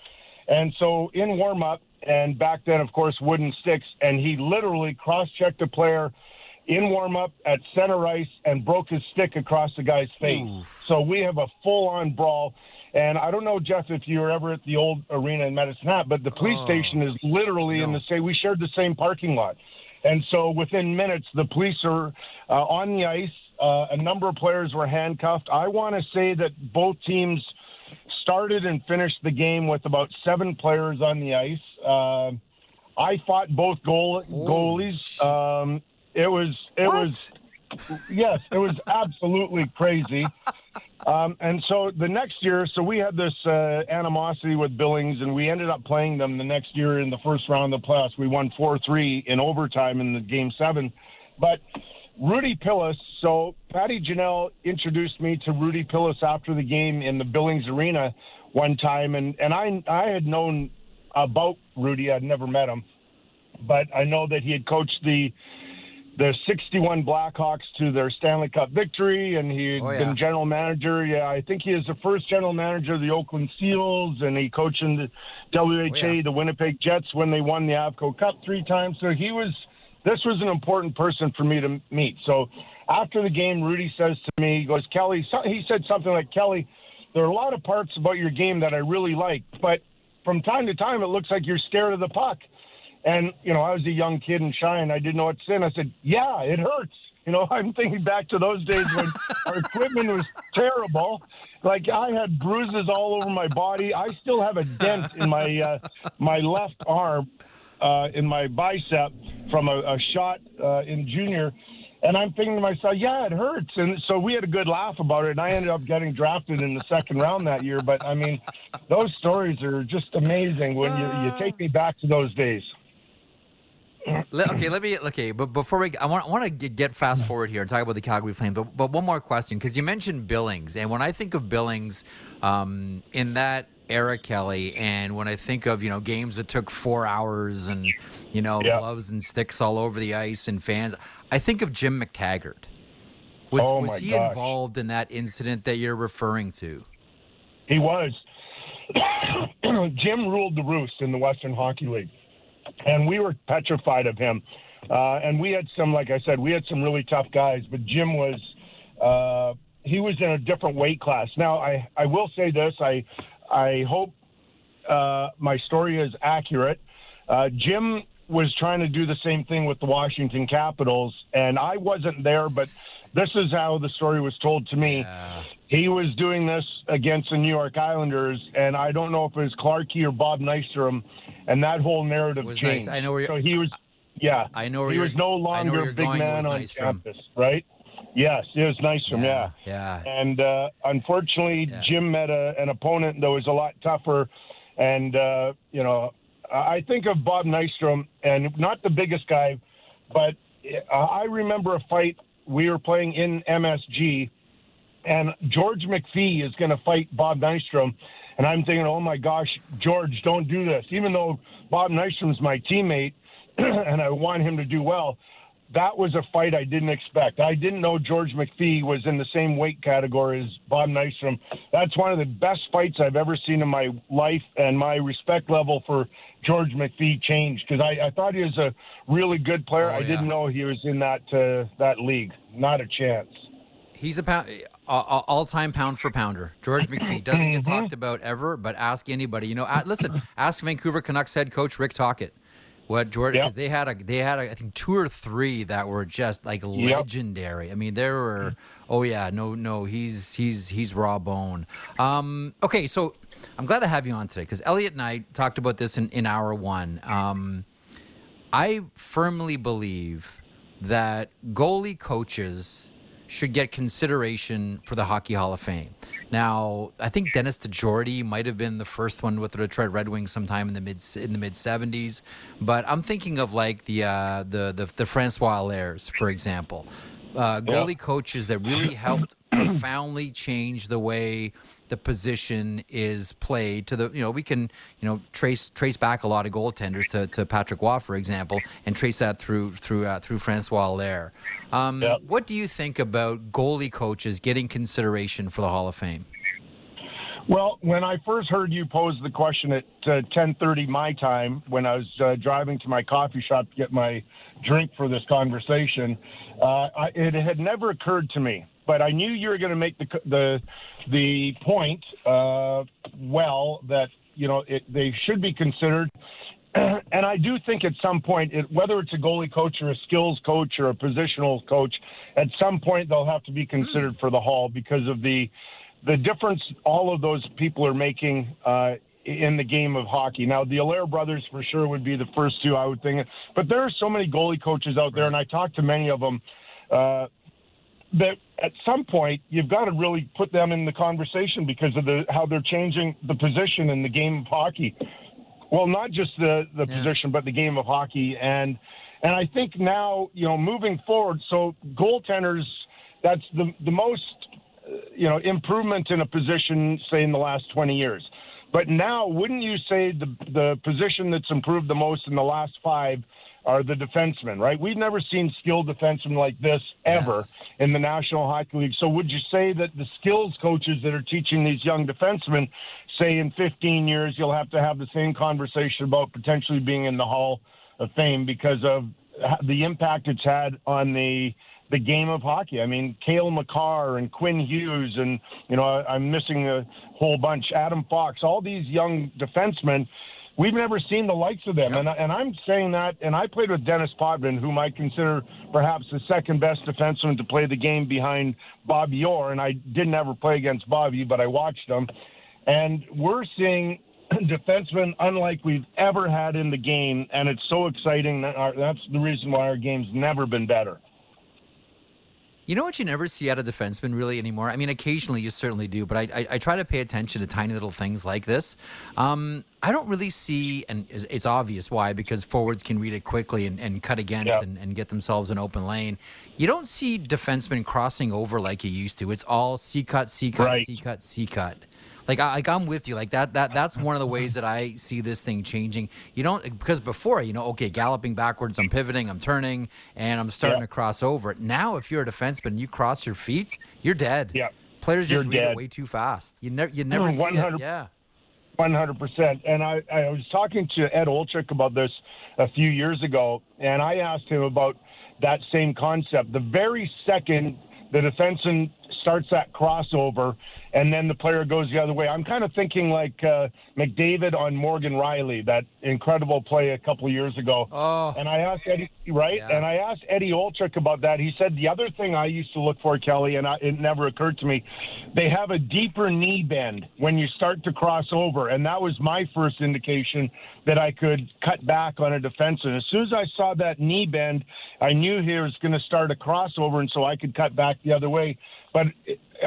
And so in warm up, and back then, of course, wooden sticks, and he literally cross checked a player in warm up at center ice and broke his stick across the guy's face. So we have a full on brawl. And I don't know, Jeff, if you were ever at the old arena in Medicine Hat, but the police Oh. station is literally in the same, we shared the same parking lot. And so within minutes, the police are uh, on the ice. Uh, a number of players were handcuffed. I want to say that both teams started and finished the game with about seven players on the ice. Uh, I fought both goal goalies. Um, it was it What? was yes, it was absolutely crazy. Um, and so the next year, so we had this uh, animosity with Billings, and we ended up playing them the next year in the first round of the playoffs. We won four three in overtime in the game seven, but. Rudy Pilous. So Patty Ginnell introduced me to Rudy Pilous after the game in the Billings Arena one time, and and I I had known about Rudy. I'd never met him, but I know that he had coached the the 61 Blackhawks to their Stanley Cup victory, and he had Oh, yeah. been general manager. Yeah, I think he is the first general manager of the Oakland Seals, and he coached in the WHA, Oh, yeah. the Winnipeg Jets, when they won the Avco Cup three times. So he was. This was an important person for me to meet. So after the game, Rudy says to me, he goes, Kelly, so- he said something like, Kelly, there are a lot of parts about your game that I really like, but from time to time, it looks like you're scared of the puck. And, you know, I was a young kid and shy and I didn't know what. And I said, yeah, it hurts. You know, <laughs> I'm thinking back to those days when our equipment was terrible. Like I had bruises all over my body. I still have a dent in my uh, my left arm, uh, in my bicep from a, a shot uh, in junior. And I'm thinking to myself, yeah, it hurts. And so we had a good laugh about it. And I ended up getting drafted in the second round that year. But I mean, those stories are just amazing when you, you take me back to those days. Let, okay, let me. Okay, but before we, I want, I want to get, get fast forward here and talk about the Calgary Flames. But, but one more question, because you mentioned Billings, and when I think of Billings, um, in that era, Kelly, and when I think of you know games that took four hours and you know Yeah. gloves and sticks all over the ice and fans, I think of Jim McTaggart. Was, Oh, was he gosh. involved in that incident that you're referring to? He was. <coughs> Jim ruled the roost in the Western Hockey League, and we were petrified of him. Uh, and we had some, like I said, we had some really tough guys, but Jim was. Uh, he was in a different weight class. Now, I, I will say this. I I hope uh, my story is accurate. Uh, Jim was trying to do the same thing with the Washington Capitals, and I wasn't there, but this is how the story was told to me. He was doing this against the New York Islanders, and I don't know if it was Clarkey or Bob Nystrom, and that whole narrative Was changed. nice. I know where so he was. Yeah, I know where he was no I know where longer a big. Man on Nystrom. campus, right? Yes, it was Nystrom. yeah. yeah. And uh, unfortunately, Yeah. Jim met a, an opponent that was a lot tougher. And, uh, you know, I think of Bob Nystrom, and not the biggest guy, but uh, I remember a fight we were playing in MSG, and George McPhee is going to fight Bob Nystrom. And I'm thinking, oh my gosh, George, don't do this. Even though Bob Nystrom's my teammate <clears throat> and I want him to do well, that was a fight I didn't expect. I didn't know George McPhee was in the same weight category as Bob Nystrom. That's one of the best fights I've ever seen in my life, and my respect level for George McPhee changed because I, I thought he was a really good player. Oh, I yeah. didn't know he was in that uh, that league. Not a chance. He's a pound, all time pound for pounder. George McPhee doesn't get Mm-hmm. talked about ever, but ask anybody. You know, listen, <laughs> ask Vancouver Canucks head coach Rick Tocchet. What George? Yep. They had a, they had a, I think two or three that were just like legendary. I mean, there were. Oh yeah, no, no, he's he's he's raw bone. Um, okay, so I'm glad to have you on today because Elliot and I talked about this in in hour one. Um, I firmly believe that goalie coaches should get consideration for the Hockey Hall of Fame. Now, I think Dennis DeJordy might have been the first one with the Detroit Red Wings sometime in the mid in the mid seventies, but I'm thinking of like the uh, the, the the Francois Allaires, for example, uh, goalie coaches that really helped <clears throat> profoundly change the way the position is played to the you know we can you know trace trace back a lot of goaltenders to, to Patrick Roy for example and trace that through through uh, through Francois Allaire. Um, Yep. What do you think about goalie coaches getting consideration for the Hall of Fame? Well, when I first heard you pose the question at uh, 10:30 my time, when I was uh, driving to my coffee shop to get my drink for this conversation, uh, I, it had never occurred to me. But I knew you were going to make the the the point uh, well that you know it, they should be considered. <clears throat> And I do think at some point, it, whether it's a goalie coach or a skills coach or a positional coach, at some point they'll have to be considered for the hall because of the the difference all of those people are making uh, in the game of hockey. Now, the Allaire brothers for sure would be the first two I would think, but there are so many goalie coaches out there, and I talked to many of them. Uh, that at some point you've got to really put them in the conversation because of the how they're changing the position in the game of hockey. Well, not just the the Yeah. position, but the game of hockey, and and I think now you know moving forward. So goaltenders, that's the the most you know improvement in a position, say in the last twenty years. But now, wouldn't you say the the position that's improved the most in the last five are the defensemen? Right? We've never seen skilled defensemen like this ever Yes. in the National Hockey League. So would you say that the skills coaches that are teaching these young defensemen, say in 15 years, you'll have to have the same conversation about potentially being in the Hall of Fame because of the impact it's had on the the game of hockey. I mean, Cale Makar and Quinn Hughes, and you know, I- I'm missing a whole bunch. Adam Fox, all these young defensemen. We've never seen the likes of them, and, I- and I'm saying that. And I played with Denis Potvin, whom I consider perhaps the second best defenseman to play the game behind Bobby Orr. And I didn't ever play against Bobby, but I watched him. And we're seeing <clears throat> defensemen unlike we've ever had in the game, and it's so exciting. That our, that's the reason why our game's never been better. You know what you never see out of defensemen really anymore? I mean, occasionally you certainly do, but I, I, I try to pay attention to tiny little things like this. Um, I don't really see, and it's obvious why, because forwards can read it quickly and, and cut against Yeah. and, and get themselves an open lane. You don't see defensemen crossing over like you used to. It's all C cut, C cut, Right. C cut, C cut. Like, I, like I'm with you. Like that, that, that's one of the ways that I see this thing changing. You don't because before, you know, okay, galloping backwards, I'm pivoting, I'm turning, and I'm starting Yeah. to cross over. Now, if you're a defenseman, and you cross your feet, you're dead. Yeah. Players just You're read it way too fast. You never, you never see it. 100 Yeah. One hundred percent. And I, I was talking to Ed Olczyk about this a few years ago, and I asked him about that same concept. The very second the defenseman starts that crossover, and then the player goes the other way. I'm kind of thinking like uh, McDavid on Morgan Rielly, that incredible play a couple of years ago. Oh. And I asked Eddie, right? Yeah. And I asked Eddie Olczyk about that. He said the other thing I used to look for, Kelly, and I, it never occurred to me, they have a deeper knee bend when you start to cross over. And that was my first indication that I could cut back on a defenseman. As soon as I saw that knee bend, I knew he was going to start a crossover, and so I could cut back the other way. But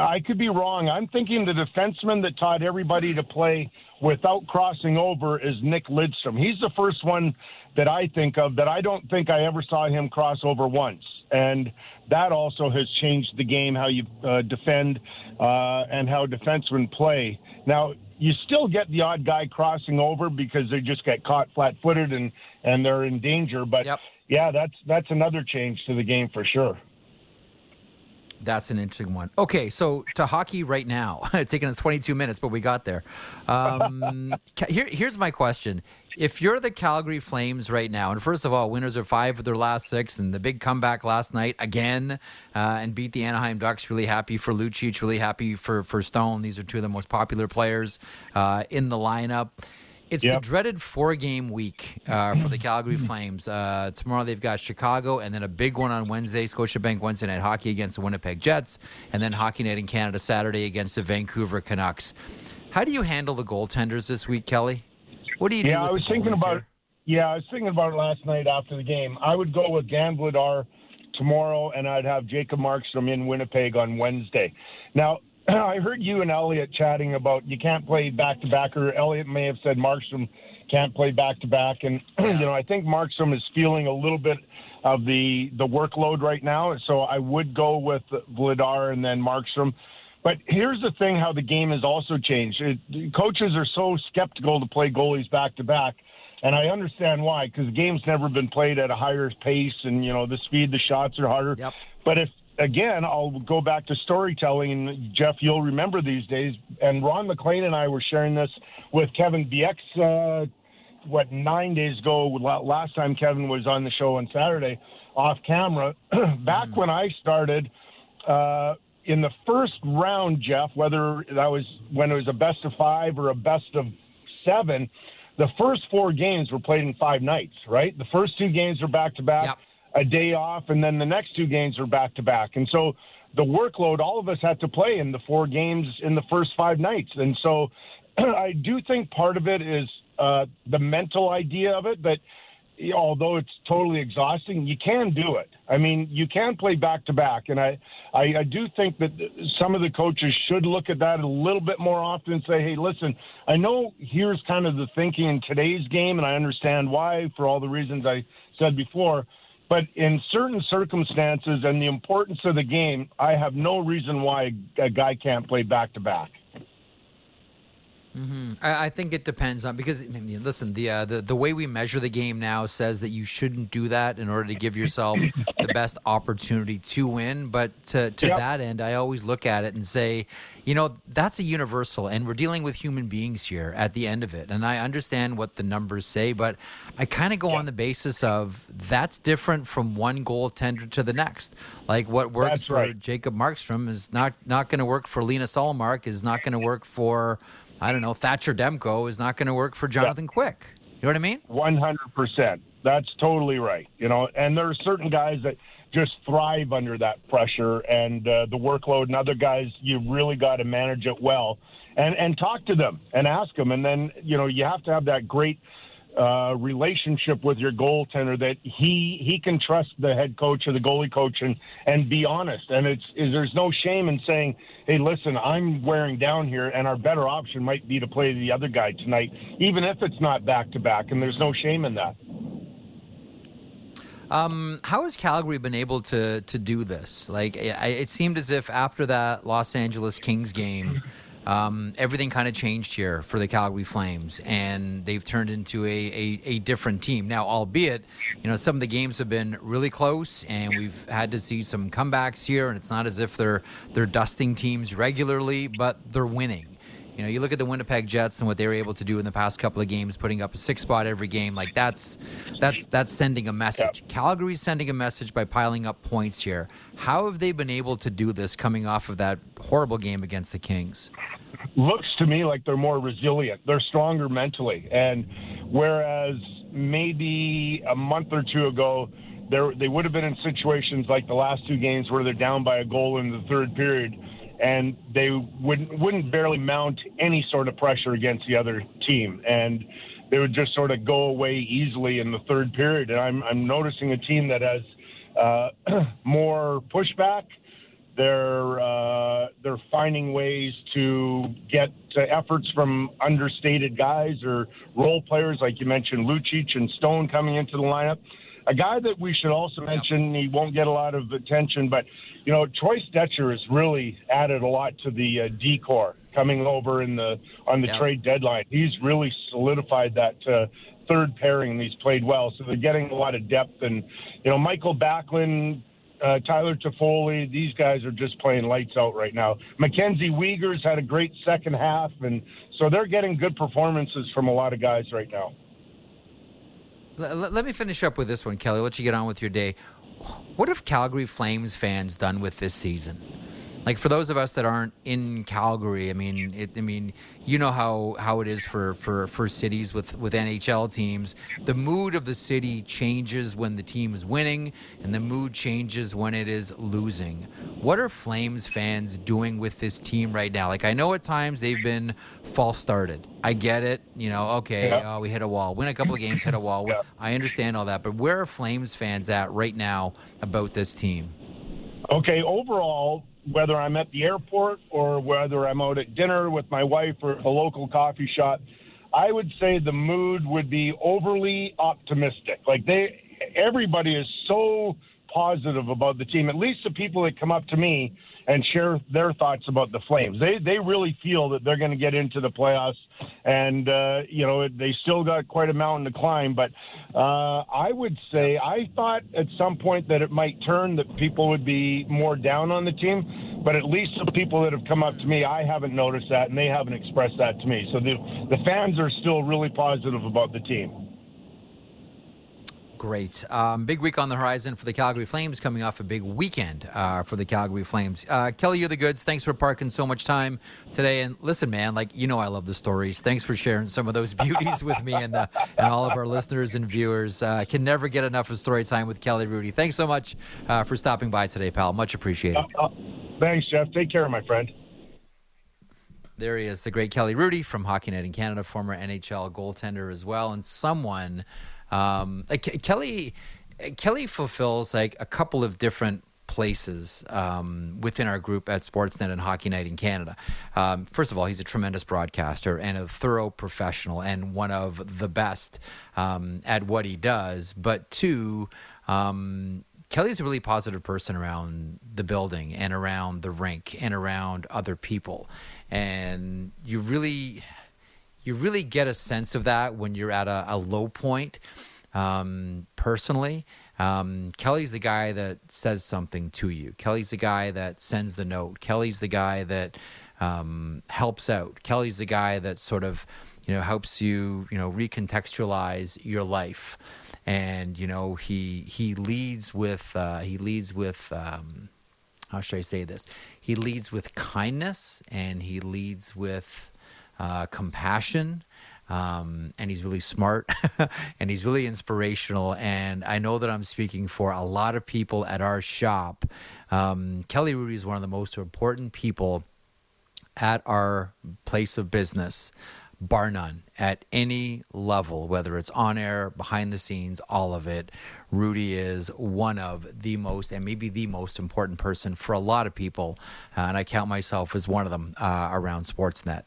I could be wrong. I'm thinking the defenseman that taught everybody to play without crossing over is Nick Lidstrom. He's the first one that I think of that I don't think I ever saw him cross over once. And that also has changed the game, how you uh, defend uh, and how defensemen play. Now, you still get the odd guy crossing over because they just get caught flat-footed and, and they're in danger. But Yep. yeah, that's that's another change to the game for sure. That's an interesting one. Okay, so to hockey right now. <laughs> it's taken us 22 minutes, but we got there. Um, <laughs> here, here's my question. If you're the Calgary Flames right now, and first of all, winners are five of their last six, and the big comeback last night again, uh, and beat the Anaheim Ducks. Really happy for Lucic. Really happy for for Stone. These are two of the most popular players uh, in the lineup. It's Yep. the dreaded four game week uh, for the Calgary Flames. Uh, tomorrow they've got Chicago and then a big one on Wednesday, Scotiabank Wednesday night hockey against the Winnipeg Jets, and then Hockey Night in Canada Saturday against the Vancouver Canucks. How do you handle the goaltenders this week, Kelly? What do you do? Yeah, with I was the thinking about. here? Yeah, I was thinking about it last night after the game. I would go with Dan Vladar tomorrow, and I'd have Jacob Markstrom in Winnipeg on Wednesday. Now, <clears throat> I heard you and Elliot chatting about you can't play back to back, or Elliot may have said Markstrom can't play back to back, and <clears throat> you know I think Markstrom is feeling a little bit of the the workload right now, so I would go with Vladar and then Markstrom. But here's the thing: how the game has also changed. It, coaches are so skeptical to play goalies back to back, and I understand why, because the game's never been played at a higher pace, and you know the speed, the shots are harder. Yep. But if again, I'll go back to storytelling, and Jeff, you'll remember these days. And Ron MacLean and I were sharing this with Kevin Bieksa, uh, what nine days ago. Last time Kevin was on the show on Saturday, off camera. <clears throat> back when I started. Uh, in the first round, Jeff, whether that was when it was a best of five or a best of seven, the first four games were played in five nights, right? The first two games were back to back. A day off, and then the next two games were back to back. And so the workload, all of us had to play in the four games in the first five nights. And so <clears throat> I do think part of it is uh, the mental idea of it, but although it's totally exhausting, you can do it. I mean, you can play back to back, and I, I, I do think that some of the coaches should look at that a little bit more often and say, "Hey, listen, I know here's kind of the thinking in today's game, and I understand why for all the reasons I said before." But in certain circumstances and the importance of the game, I have no reason why a guy can't play back to back. I, I think it depends on because I mean, listen, the, uh, the the way we measure the game now says that you shouldn't do that in order to give yourself the best opportunity to win. But to to Yep. that end, I always look at it and say, you know, that's a universal, and we're dealing with human beings here at the end of it. And I understand what the numbers say, but I kind of go on the basis of that's different from one goaltender to the next. Like what works That's for right. Jacob Markstrom is not not going to work for Linus Ullmark, is not going to work for I don't know Thatcher Demko, is not going to work for Jonathan Quick. You know what I mean? One hundred percent. That's totally right. You know, and there are certain guys that just thrive under that pressure and uh, the workload, and other guys you really got to manage it well, and and talk to them and ask them, and then you know you have to have that great uh, relationship with your goaltender that he he can trust the head coach or the goalie coach and and be honest. And it's is there's no shame in saying, hey, listen, I'm wearing down here, and our better option might be to play the other guy tonight, even if it's not back to back. And there's no shame in that. Um, how has Calgary been able to to do this? Like, I, it seemed as if after that Los Angeles Kings game, um, everything kind of changed here for the Calgary Flames, and they've turned into a, a, a, different team. Now, albeit, you know, some of the games have been really close, and we've had to see some comebacks here, and it's not as if they're they're dusting teams regularly, but they're winning. You know, you look at the Winnipeg Jets and what they were able to do in the past couple of games, putting up a six spot every game. Like that's that's that's sending a message. Yep. Calgary's sending a message by piling up points here. How have they been able to do this coming off of that horrible game against the Kings? Looks to me like they're more resilient. They're stronger mentally, and whereas maybe a month or two ago. They would have been in situations like the last two games where they're down by a goal in the third period and they wouldn't wouldn't barely mount any sort of pressure against the other team, and they would just sort of go away easily in the third period. And I'm I'm noticing a team that has uh, <clears throat> more pushback. They're uh, they're finding ways to get uh, efforts from understated guys or role players, like you mentioned, Lucic and Stone coming into the lineup. A guy that we should also mention, he won't get a lot of attention, but you know, Troy Stecher has really added a lot to the uh, decor coming over in the on the yeah. trade deadline. He's really solidified that uh, third pairing. He's played well, so they're getting a lot of depth. And you know, Michael Backlund, uh, Tyler Toffoli, these guys are just playing lights out right now. Mackenzie Weegar's had a great second half, and so they're getting good performances from a lot of guys right now. Let, let me finish up with this one, Kelly. I'll let you get on with your day what have Calgary Flames fans done with this season? Like for those of us that aren't in Calgary, I mean, it, I mean, you know how, how it is for, for, for cities with, with NHL teams. The mood of the city changes when the team is winning, and the mood changes when it is losing. What are Flames fans doing with this team right now? Like I know at times they've been false started. I get it. You know, okay, yeah. uh, we hit a wall, win a couple of games, hit a wall. Yeah. I understand all that, but where are Flames fans at right now about this team? Okay, overall, whether I'm at the airport or whether I'm out at dinner with my wife or a local coffee shop, I would say the mood would be overly optimistic. Like they, everybody is so positive about the team. At least the people that come up to me and share their thoughts about the Flames. They they really feel that they're going to get into the playoffs, and uh, you know they still got quite a mountain to climb. But uh, I would say I thought at some point that it might turn that people would be more down on the team. But at least the people that have come up to me, I haven't noticed that, and they haven't expressed that to me. So the the fans are still really positive about the team. Great. Um, big week on the horizon for the Calgary Flames, coming off a big weekend uh, for the Calgary Flames. Uh, Kelly, you're the goods. Thanks for parking so much time today. And listen, man, like you know, I love the stories. Thanks for sharing some of those <laughs> beauties with me and the, and all of our listeners and viewers. Uh, can never get enough of story time with Kelly Hrudey. Thanks so much uh, for stopping by today, pal. Much appreciated. Uh, uh, thanks, Jeff. Take care, my friend. There he is, the great Kelly Hrudey from Hockey Night in Canada, former NHL goaltender as well, and someone um, like Kelly, Kelly fulfills like a couple of different places um, within our group at Sportsnet and Hockey Night in Canada. Um, first of all, he's a tremendous broadcaster and a thorough professional and one of the best um, at what he does. But two, um, Kelly's a really positive person around the building and around the rink and around other people. And you really you really get a sense of that when you're at a, a low point. Um, personally, um, Kelly's the guy that says something to you. Kelly's the guy that sends the note. Kelly's the guy that um, helps out. Kelly's the guy that sort of, you know, helps you, you know, recontextualize your life. And you know, he he leads with uh, he leads with um, how should I say this? He leads with kindness, and he leads with uh, compassion. Um, and he's really smart <laughs> and he's really inspirational. And I know that I'm speaking for a lot of people at our shop. Um, Kelly Hrudey is one of the most important people at our place of business, bar none, at any level, whether it's on air, behind the scenes, all of it. Hrudey is one of the most, and maybe the most important person for a lot of people. Uh, and I count myself as one of them uh, around Sportsnet.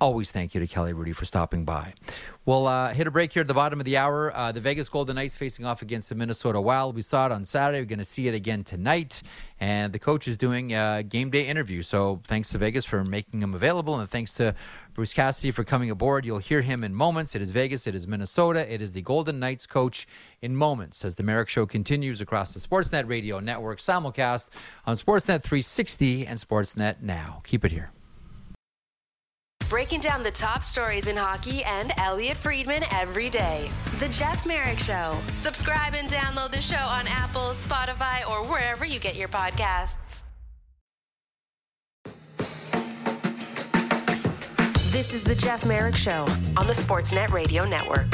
Always thank you to Kelly Hrudey for stopping by. We'll uh, hit a break here at the bottom of the hour. Uh, the Vegas Golden Knights facing off against the Minnesota Wild. We saw it on Saturday. We're going to see it again tonight. And the coach is doing a game day interview. So thanks to Vegas for making him available. And thanks to Bruce Cassidy for coming aboard. You'll hear him in moments. It is Vegas. It is Minnesota. It is the Golden Knights coach in moments as the Marek Show continues across the Sportsnet Radio Network simulcast on Sportsnet 360 and Sportsnet Now. Keep it here breaking down the top stories in hockey and Elliot Friedman every day. The Jeff Marek Show. Subscribe and download the show on Apple, Spotify, or wherever you get your podcasts. This is The Jeff Marek Show on the Sportsnet Radio Network.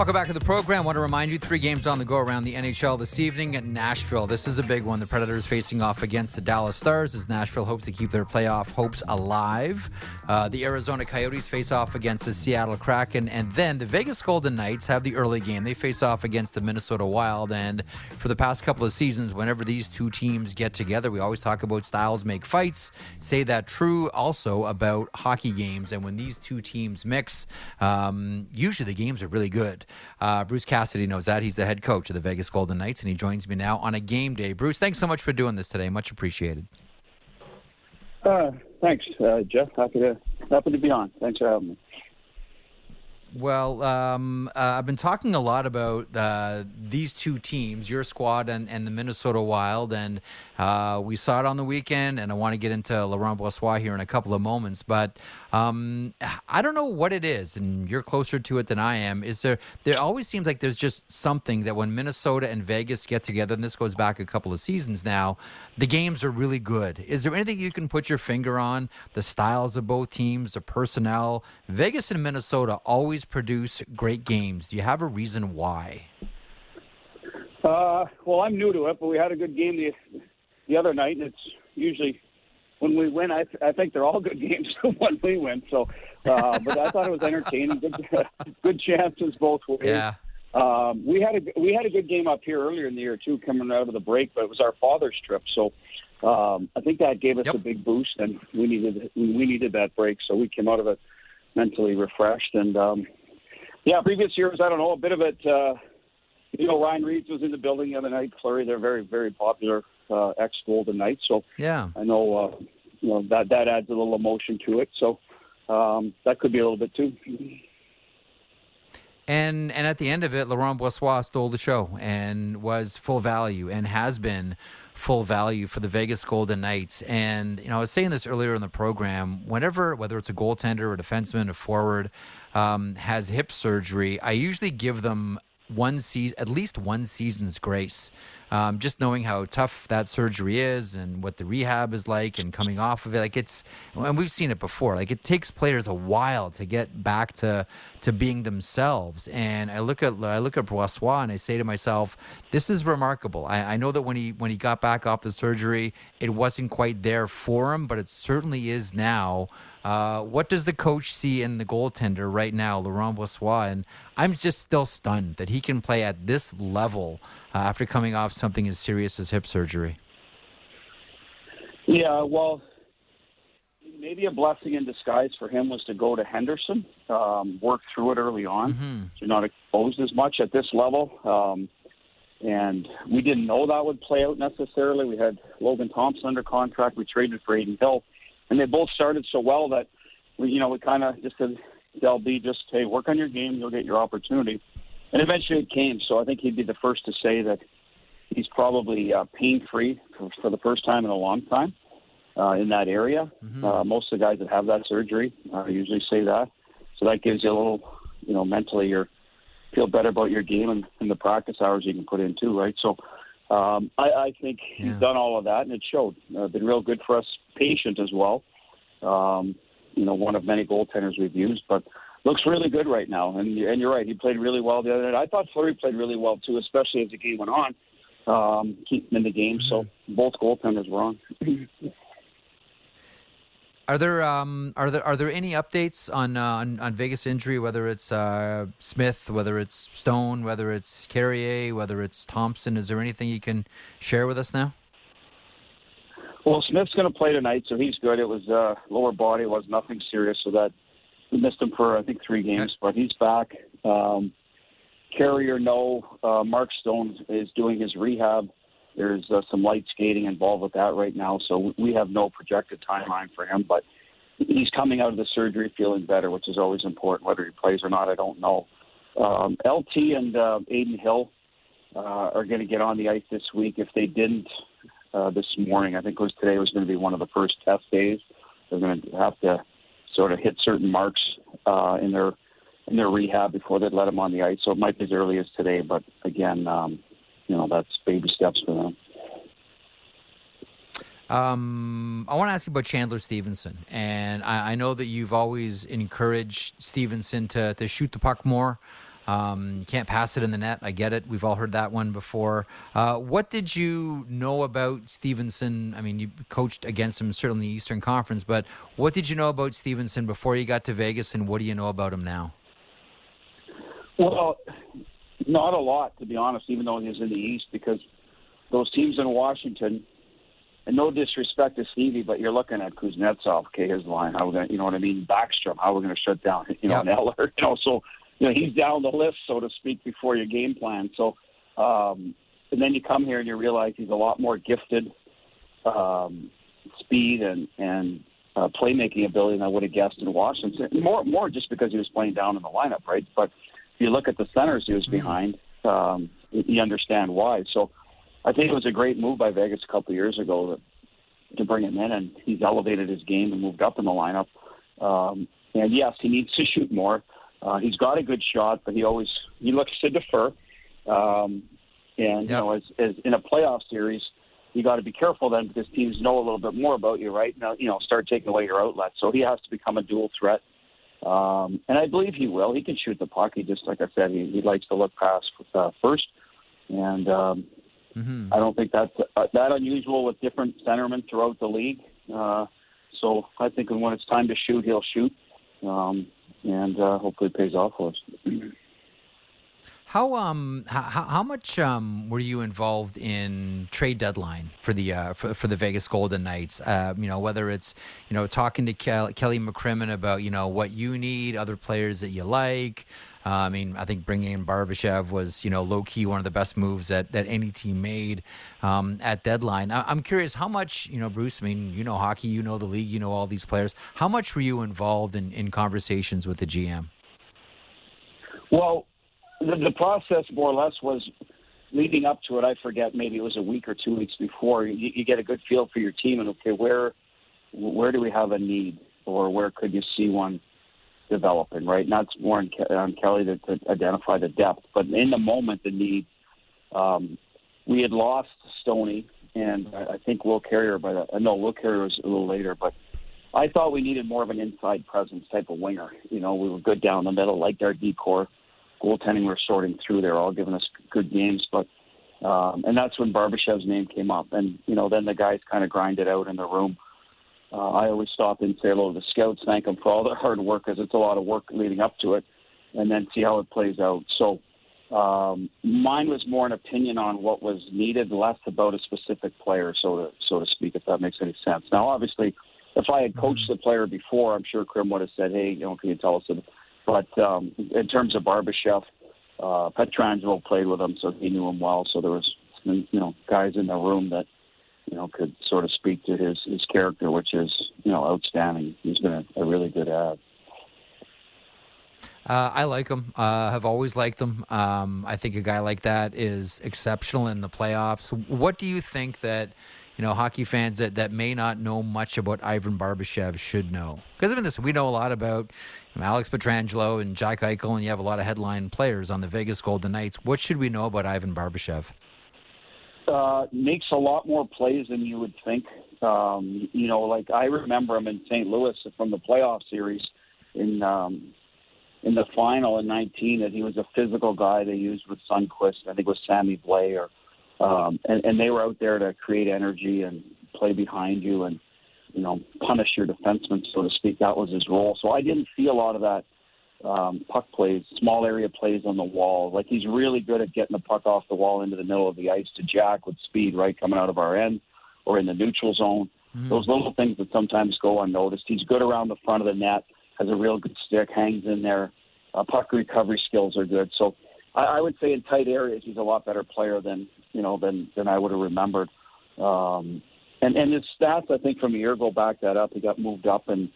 Welcome back to the program. I want to remind you three games on the go around the NHL this evening at Nashville. This is a big one. The Predators facing off against the Dallas Stars as Nashville hopes to keep their playoff hopes alive. Uh, the Arizona Coyotes face off against the Seattle Kraken. And then the Vegas Golden Knights have the early game. They face off against the Minnesota Wild. And for the past couple of seasons, whenever these two teams get together, we always talk about styles make fights. Say that true also about hockey games. And when these two teams mix, um, usually the games are really good. Uh, Bruce Cassidy knows that. He's the head coach of the Vegas Golden Knights, and he joins me now on a game day. Bruce, thanks so much for doing this today. Much appreciated. Uh, thanks, uh, Jeff. Happy to happy to be on. Thanks for having me. Well, um, uh, I've been talking a lot about uh, these two teams, your squad and, and the Minnesota Wild, and uh, we saw it on the weekend. And I want to get into Laurent Brossoit here in a couple of moments, but um, I don't know what it is, and you're closer to it than I am. Is there? There always seems like there's just something that when Minnesota and Vegas get together, and this goes back a couple of seasons now, the games are really good. Is there anything you can put your finger on? The styles of both teams, the personnel. Vegas and Minnesota always produce great games. Do you have a reason why? Uh, well, I'm new to it, but we had a good game the the other night, and it's usually when we win, I, I think they're all good games <laughs> when we win. So, uh, but I thought it was entertaining. Good, <laughs> good chances both ways. Yeah. Um, we had a we had a good game up here earlier in the year too, coming out of the break. But it was our father's trip, so um, I think that gave us yep. a big boost, and we needed we needed that break. So we came out of it mentally refreshed. And um, yeah, previous years, I don't know, a bit of it. Uh, you know, Ryan Reaves was in the building the other night. Fleury, they're very very popular uh, ex Golden Knights. So yeah, I know uh, you know that that adds a little emotion to it. So um, that could be a little bit too. And and at the end of it, Laurent Brossoit stole the show and was full value and has been full value for the Vegas Golden Knights. And you know, I was saying this earlier in the program. Whenever, whether it's a goaltender, or a defenseman, a forward, um, has hip surgery, I usually give them one season, at least one season's grace. Um, just knowing how tough that surgery is and what the rehab is like and coming off of it like it's and we've seen it before like it takes players a while to get back to to being themselves. And i look at i look at Brossoit and i say to myself this is remarkable. I, I know that when he when he got back off the surgery it wasn't quite there for him but it certainly is now uh, what does the coach see in the goaltender right now, Laurent Brossoit? And I'm just still stunned that he can play at this level uh, after coming off something as serious as hip surgery. Yeah, well, maybe a blessing in disguise for him was to go to Henderson, um, work through it early on, mm-hmm. so not exposed as much at this level. Um, and we didn't know that would play out necessarily. We had Logan Thompson under contract. We traded for Adin Hill, and they both started so well that we, you know, we kind of just said, "LB, just hey, work on your game. You'll get your opportunity." And eventually it came. So I think he'd be the first to say that he's probably uh, pain free for, for the first time in a long time uh, in that area. Mm-hmm. Uh, most of the guys that have that surgery uh, usually say that. So that gives you a little, you know, mentally you feel better about your game and, and the practice hours you can put in too, right? So um, I, I think yeah. he's done all of that and it showed. Uh, been real good for us, patient as well. Um, you know, one of many goaltenders we've used, but looks really good right now. And and you're right, he played really well the other night. I thought Fleury played really well too, especially as the game went on. Um, keep him in the game. So mm-hmm. both goaltenders were on. <clears throat> Are there um, are there are there any updates on uh, on, on Vegas injury? Whether it's uh, Smith, whether it's Stone, whether it's Carrier, whether it's Thompson, is there anything you can share with us now? Well, Smith's going to play tonight, so he's good. It was uh, lower body, it was nothing serious, so that we missed him for I think three games, but he's back. Um, Carrier, no. Uh, Mark Stone is doing his rehab. There's uh, some light skating involved with that right now, so we have no projected timeline for him. But he's coming out of the surgery feeling better, which is always important. Whether he plays or not, I don't know. Um, LT and uh, Adin Hill uh, are going to get on the ice this week. If they didn't uh, this morning, I think it was today was going to be one of the first test days. They're going to have to sort of hit certain marks uh, in their in their rehab before they let them on the ice. So it might be as early as today, but again, um, you know that's baby steps for them. Um, I want to ask you about Chandler Stephenson, and I, I, know that you've always encouraged Stephenson to to shoot the puck more. Um, can't pass it in the net. I get it. We've all heard that one before. Uh, what did you know about Stephenson? I mean, you coached against him certainly in the Eastern Conference, but what did you know about Stephenson before you got to Vegas, and what do you know about him now? Well, not a lot, to be honest, even though he's in the East, because those teams in Washington, and no disrespect to Stevie, but you're looking at Kuznetsov, okay, his line, how we're going to, you know what I mean, Backstrom, how we're going to shut down, you know, yep. Eller, <laughs> you know, so you know, he's down the list, so to speak, before your game plan. So, um, and then you come here and you realize he's a lot more gifted, um, speed and and uh, playmaking ability than I would have guessed in Washington. More, more just because he was playing down in the lineup, right? But if you look at the centers he was mm-hmm. behind, um, you understand why. So, I think it was a great move by Vegas a couple of years ago to, to bring him in, and he's elevated his game and moved up in the lineup. Um, and yes, he needs to shoot more. Uh, he's got a good shot, but he always he looks to defer. Um, and yep. you know, as, as in a playoff series, you got to be careful then because teams know a little bit more about you, right? Now, you know, start taking away your outlets. So he has to become a dual threat. Um, and I believe he will. He can shoot the puck. He just, like I said, he, he likes to look past uh, first. And um, mm-hmm. I don't think that's uh, that unusual with different centermen throughout the league. Uh, so I think when it's time to shoot, he'll shoot. Um, and uh, hopefully pays off for us. How um how, how much um were you involved in trade deadline for the uh, for, for the Vegas Golden Knights? Uh, you know whether it's you know talking to Kelly, Kelly McCrimmon about you know what you need, other players that you like, uh, I mean, I think bringing in Barbashev was, you know, low key one of the best moves that, that any team made um, at deadline. I, am curious, how much, you know, Bruce, I mean, you know hockey, you know the league, you know all these players. How much were you involved in, in conversations with the GM? Well, the, the process more or less was leading up to it. I forget, maybe it was a week or two weeks before. You, you get a good feel for your team and, okay, where where do we have a need or where could you see one developing, right? Not more on, on Kelly to, to identify the depth, but in the moment, the need. Um, we had lost Stoney, and I think Will Carrier, but uh, no, Will Carrier was a little later, but I thought we needed more of an inside presence type of winger. You know, we were good down the middle, liked our decor. Goaltending, we're sorting through there, all giving us good games, but um, and that's when Barbashev's name came up, and you know, then the guys kind of grinded out in the room. Uh, I always stop and say hello to the scouts, thank them for all their hard work because it's a lot of work leading up to it, and then see how it plays out. So um, mine was more an opinion on what was needed, less about a specific player, so to so to speak, if that makes any sense. Now, obviously, if I had coached the player before, I'm sure Krim would have said, "Hey, you know, can you tell us?" But um, in terms of Barbashev, uh, Pietrangelo played with him, so he knew him well. So there was, you know, guys in the room that you know, could sort of speak to his his character, which is you know outstanding. He's been a, a really good ad. Uh, I like him. Uh, have always liked him. Um, I think a guy like that is exceptional in the playoffs. What do you think that you know hockey fans that, that may not know much about Ivan Barbashev should know? Because even this, we know a lot about you know, Alex Pietrangelo and Jack Eichel, and you have a lot of headline players on the Vegas Golden Knights. What should we know about Ivan Barbashev? Uh, makes a lot more plays than you would think. Um, you know, like I remember him in St. Louis from the playoff series in um, in the final in 19 that he was a physical guy they used with Sundqvist. I think it was Sammy Blais or um, and, and they were out there to create energy and play behind you and you know punish your defenseman, so to speak. That was his role. So I didn't see a lot of that um, puck plays, small area plays on the wall. Like he's really good at getting the puck off the wall into the middle of the ice to Jack with speed, right, coming out of our end. or in the neutral zone. Mm-hmm. Those little things that sometimes go unnoticed. He's good around the front of the net, has a real good stick, hangs in there. Uh, puck recovery skills are good. So I, I would say in tight areas, he's a lot better player than you know than than I would have remembered. Um, and and his stats, I think, from a year ago back that up. He got moved up and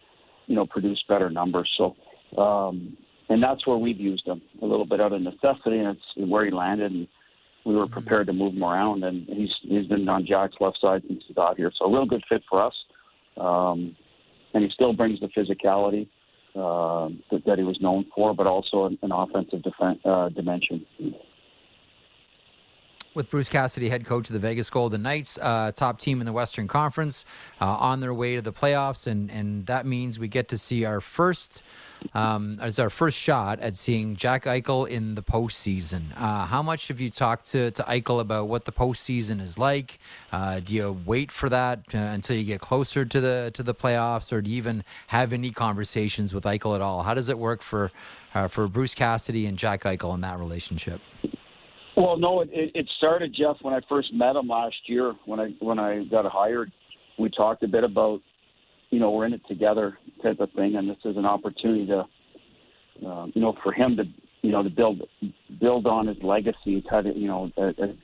you know produced better numbers. So um, and that's where we've used him a little bit out of necessity, and it's where he landed. And we were prepared to move him around, and he's he's been on Jack's left side since he got here. So a real good fit for us, um, and he still brings the physicality uh, that, that he was known for, but also an, an offensive defen- uh, dimension with Bruce Cassidy, head coach of the Vegas Golden Knights, uh, top team in the Western Conference, uh, on their way to the playoffs, and and that means we get to see our first, um, as our first shot at seeing Jack Eichel in the postseason. Uh, how much have you talked to to Eichel about what the postseason is like? Uh, do you wait for that uh, until you get closer to the to the playoffs, or do you even have any conversations with Eichel at all? How does it work for uh, for Bruce Cassidy and Jack Eichel in that relationship? Well, no, it, it started Jeff when I first met him last year. When I when I got hired, we talked a bit about, you know, we're in it together type of thing, and this is an opportunity to, uh, you know, for him to, you know, to build build on his legacy. He's had, you know, a, a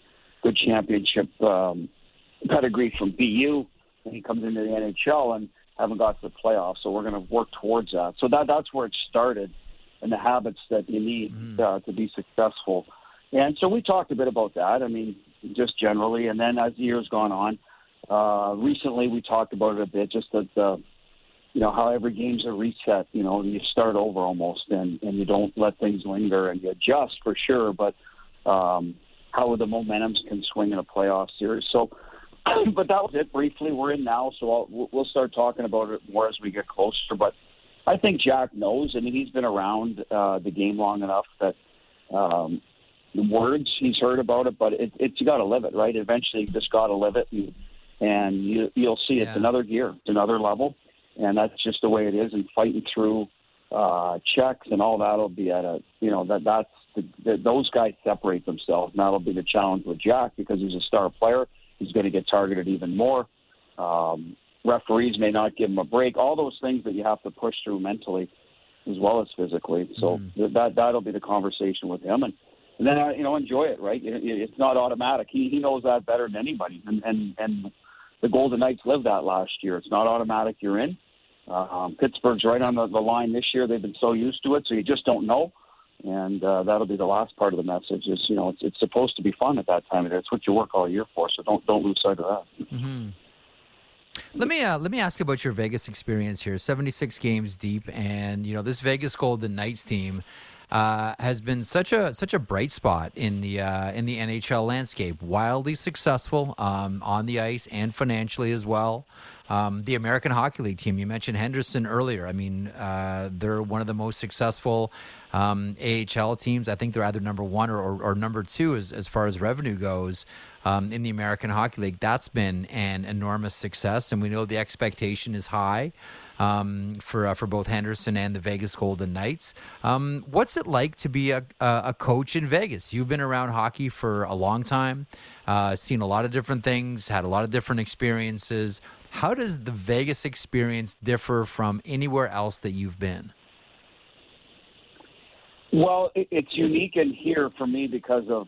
good championship um, pedigree from BU, and he comes into the NHL and haven't got to the playoffs. So we're going to work towards that. So that that's where it started, and the habits that you need mm. uh, to be successful and so we talked a bit about that. I mean, just generally, and then as the years gone on, uh, recently we talked about it a bit. Just that the, you know, how every game's a reset. You know, you start over almost, and and you don't let things linger, and you adjust for sure. But um, how the momentums can swing in a playoff series. So, <clears throat> but that was it briefly. We're in now, so I'll, we'll start talking about it more as we get closer. But I think Jack knows. I mean, he's been around uh, the game long enough that um, words he's heard about it, but it, it's you got to live it, right? Eventually, you just got to live it, and, and you, you'll see it's yeah. another gear, it's another level, and that's just the way it is. And fighting through uh, checks and all that'll be at a, you know, that that's the, the, those guys separate themselves, and that'll be the challenge with Jack because he's a star player. He's going to get targeted even more. Um, referees may not give him a break. All those things that you have to push through mentally as well as physically. So mm. that that'll be the conversation with him and and then uh, you know enjoy it. Right? It's not automatic. He he knows that better than anybody. And and and the Golden Knights lived that last year. It's not automatic. You're in. Um, Pittsburgh's right on the, the line this year. They've been so used to it, so you just don't know. And uh, that'll be the last part of the message. Is you know it's, it's supposed to be fun at that time of year. It's what you work all year for. So don't don't lose sight of that. Mm-hmm. Let me uh, let me ask about your Vegas experience here. Seventy six games deep, and you know this Vegas Golden Knights team uh, has been such a such a bright spot in the uh, in the NHL landscape. Wildly successful um, on the ice and financially as well. Um, the American Hockey League team. You mentioned Henderson earlier. I mean, uh, they're one of the most successful um, AHL teams. I think they're either number one or, or, or number two as, as far as revenue goes um, in the American Hockey League. That's been an enormous success, and we know the expectation is high um, for uh, for both Henderson and the Vegas Golden Knights. Um, what's it like to be a, a coach in Vegas? You've been around hockey for a long time, uh, seen a lot of different things, had a lot of different experiences. How does the Vegas experience differ from anywhere else that you've been? Well, it's unique in here for me because of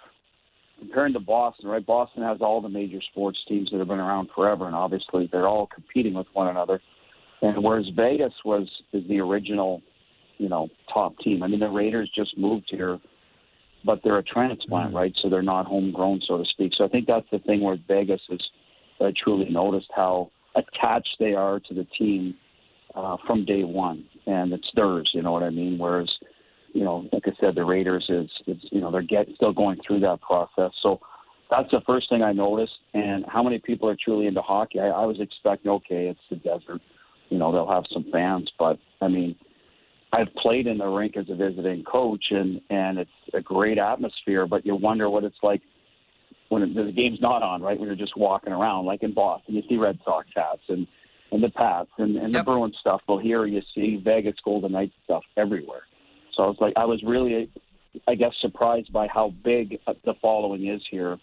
comparing to Boston, right? Boston has all the major sports teams that have been around forever, and obviously they're all competing with one another. And whereas Vegas was is the original, you know, top team. I mean, the Raiders just moved here, but they're a transplant, mm-hmm. right? So they're not homegrown, so to speak. So I think that's the thing where Vegas has uh, truly noticed how attached they are to the team uh, from day one, and it's theirs. You know what I mean? Whereas, you know, like I said, the Raiders is, is you know, they're get still going through that process. So that's the first thing I noticed. And how many people are truly into hockey? I, I was expecting, okay, it's the desert you know they'll have some fans. But I mean, I've played in the rink as a visiting coach, and and it's a great atmosphere. But you wonder what it's like when the game's not on, right? When you're just walking around, like in Boston, you see Red Sox hats and and the Pats and, and yep. the Bruins stuff. Well, here you see Vegas Golden Knights stuff everywhere. So I was like, I was really, I guess, surprised by how big the following is here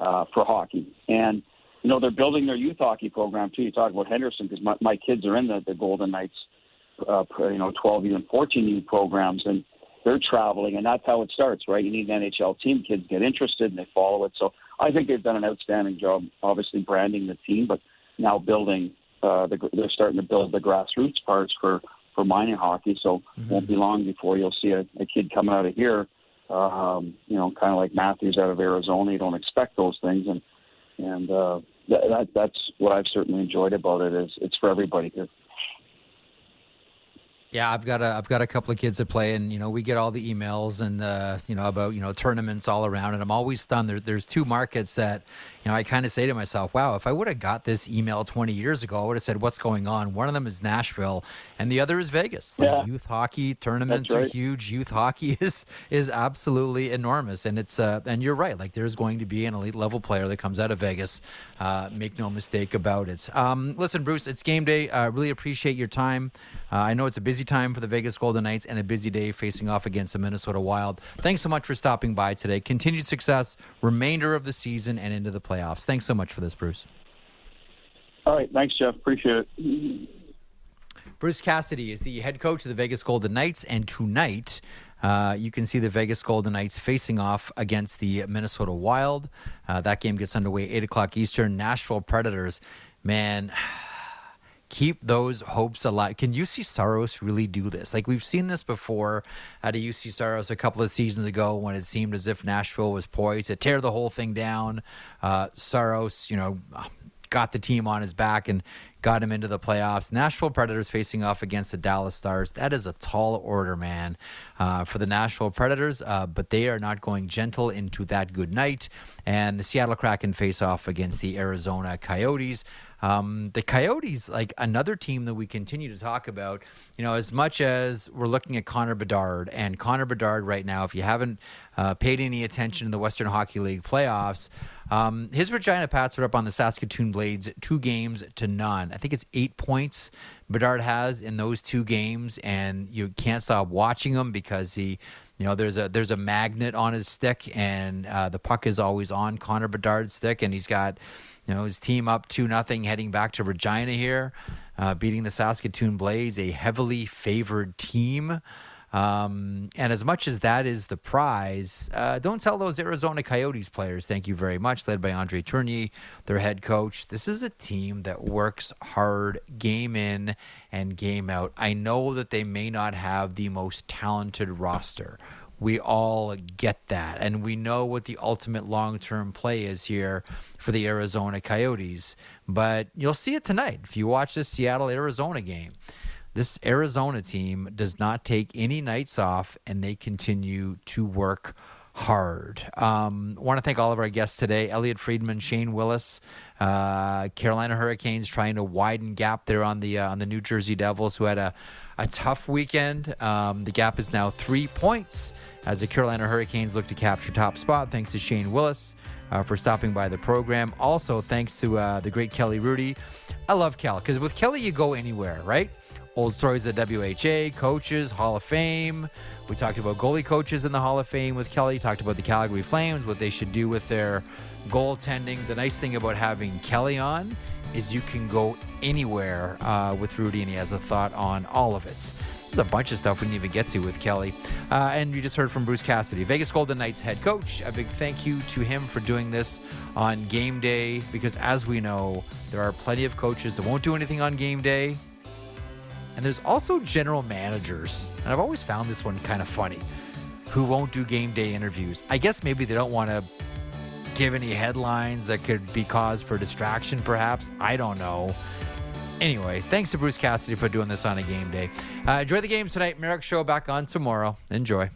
uh, for hockey. And you know, they're building their youth hockey program too. You talk about Henderson because my, my kids are in the, the Golden Knights, uh, you know, 12 U and 14 U programs, and they're traveling, and that's how it starts, right? You need an NHL team. Kids get interested and they follow it. So I think they've done an outstanding job, obviously branding the team, but now building. Uh, the, they're starting to build the grassroots parts for for minor hockey. So mm-hmm. won't be long before you'll see a, a kid coming out of here. Um, you know, kind of like Matthews out of Arizona. You don't expect those things, and and uh, that, that that's what I've certainly enjoyed about it. Is it's for everybody here. Yeah, I've got a I've got a couple of kids that play, and you know we get all the emails and uh, you know about you know tournaments all around, and I'm always stunned. There, there's two markets that you know I kind of say to myself, "Wow, if I would have got this email 20 years ago, I would have said what's going on." One of them is Nashville, and the other is Vegas. Like, yeah. youth hockey tournaments right. are huge. Youth hockey <laughs> is is absolutely enormous, and it's uh, and you're right. Like there's going to be an elite level player that comes out of Vegas. Uh, make no mistake about it. Um, listen, Bruce, it's game day. I uh, really appreciate your time. Uh, I know it's a busy time for the Vegas Golden Knights and a busy day facing off against the Minnesota Wild. Thanks so much for stopping by today. Continued success, remainder of the season, and into the playoffs. Thanks so much for this, Bruce. All right. Thanks, Jeff. Appreciate it. Bruce Cassidy is the head coach of the Vegas Golden Knights, and tonight uh, you can see the Vegas Golden Knights facing off against the Minnesota Wild. Uh, that game gets underway 8 o'clock Eastern. Nashville Predators, man keep those hopes alive. Can Juuse Saros really do this? Like we've seen this before at a Juuse Saros a couple of seasons ago when it seemed as if Nashville was poised to tear the whole thing down. Uh, Saros, you know, got the team on his back and got him into the playoffs. Nashville Predators facing off against the Dallas Stars. That is a tall order, man, uh, for the Nashville Predators, uh, but they are not going gentle into that good night. And the Seattle Kraken face off against the Arizona Coyotes. Um, the Coyotes, like another team that we continue to talk about, you know, as much as we're looking at Connor Bedard and Connor Bedard right now, if you haven't uh, paid any attention in the Western Hockey League playoffs, um, his Regina Pats are up on the Saskatoon Blades two games to none. I think it's eight points Bedard has in those two games, and you can't stop watching him because he you know, there's a there's a magnet on his stick, and uh, the puck is always on Connor Bedard's stick, and he's got you know, his team up 2 nothing heading back to Regina here, uh, beating the Saskatoon Blades, a heavily favored team. Um, and as much as that is the prize, uh, don't tell those Arizona Coyotes players thank you very much, led by Andre Tourigny, their head coach. This is a team that works hard game in and game out. I know that they may not have the most talented roster. We all get that. And we know what the ultimate long term play is here for the Arizona Coyotes. But you'll see it tonight if you watch this Seattle Arizona game. This Arizona team does not take any nights off and they continue to work hard. Um, want to thank all of our guests today Elliotte Friedman, Shane Willis, uh, Carolina Hurricanes trying to widen gap there on the uh, on the New Jersey Devils, who had a, a tough weekend. Um, the gap is now three points as the Carolina Hurricanes look to capture top spot, thanks to Shane Willis uh, for stopping by the program. Also, thanks to uh, the great Kelly Hrudey. I love Kel because with Kelly, you go anywhere, right? Old stories at WHA, coaches, Hall of Fame. We talked about goalie coaches in the Hall of Fame with Kelly. Talked about the Calgary Flames, what they should do with their goaltending. The nice thing about having Kelly on is you can go anywhere uh, with Hrudey, and he has a thought on all of it. There's a bunch of stuff we didn't even get to with Kelly. Uh, and you just heard from Bruce Cassidy, Vegas Golden Knights head coach. A big thank you to him for doing this on game day because, as we know, there are plenty of coaches that won't do anything on game day. And there's also general managers, and I've always found this one kind of funny, who won't do game day interviews. I guess maybe they don't want to give any headlines that could be cause for distraction, perhaps. I don't know. Anyway, thanks to Bruce Cassidy for doing this on a game day. Uh, enjoy the game tonight. Marek Show back on tomorrow. Enjoy.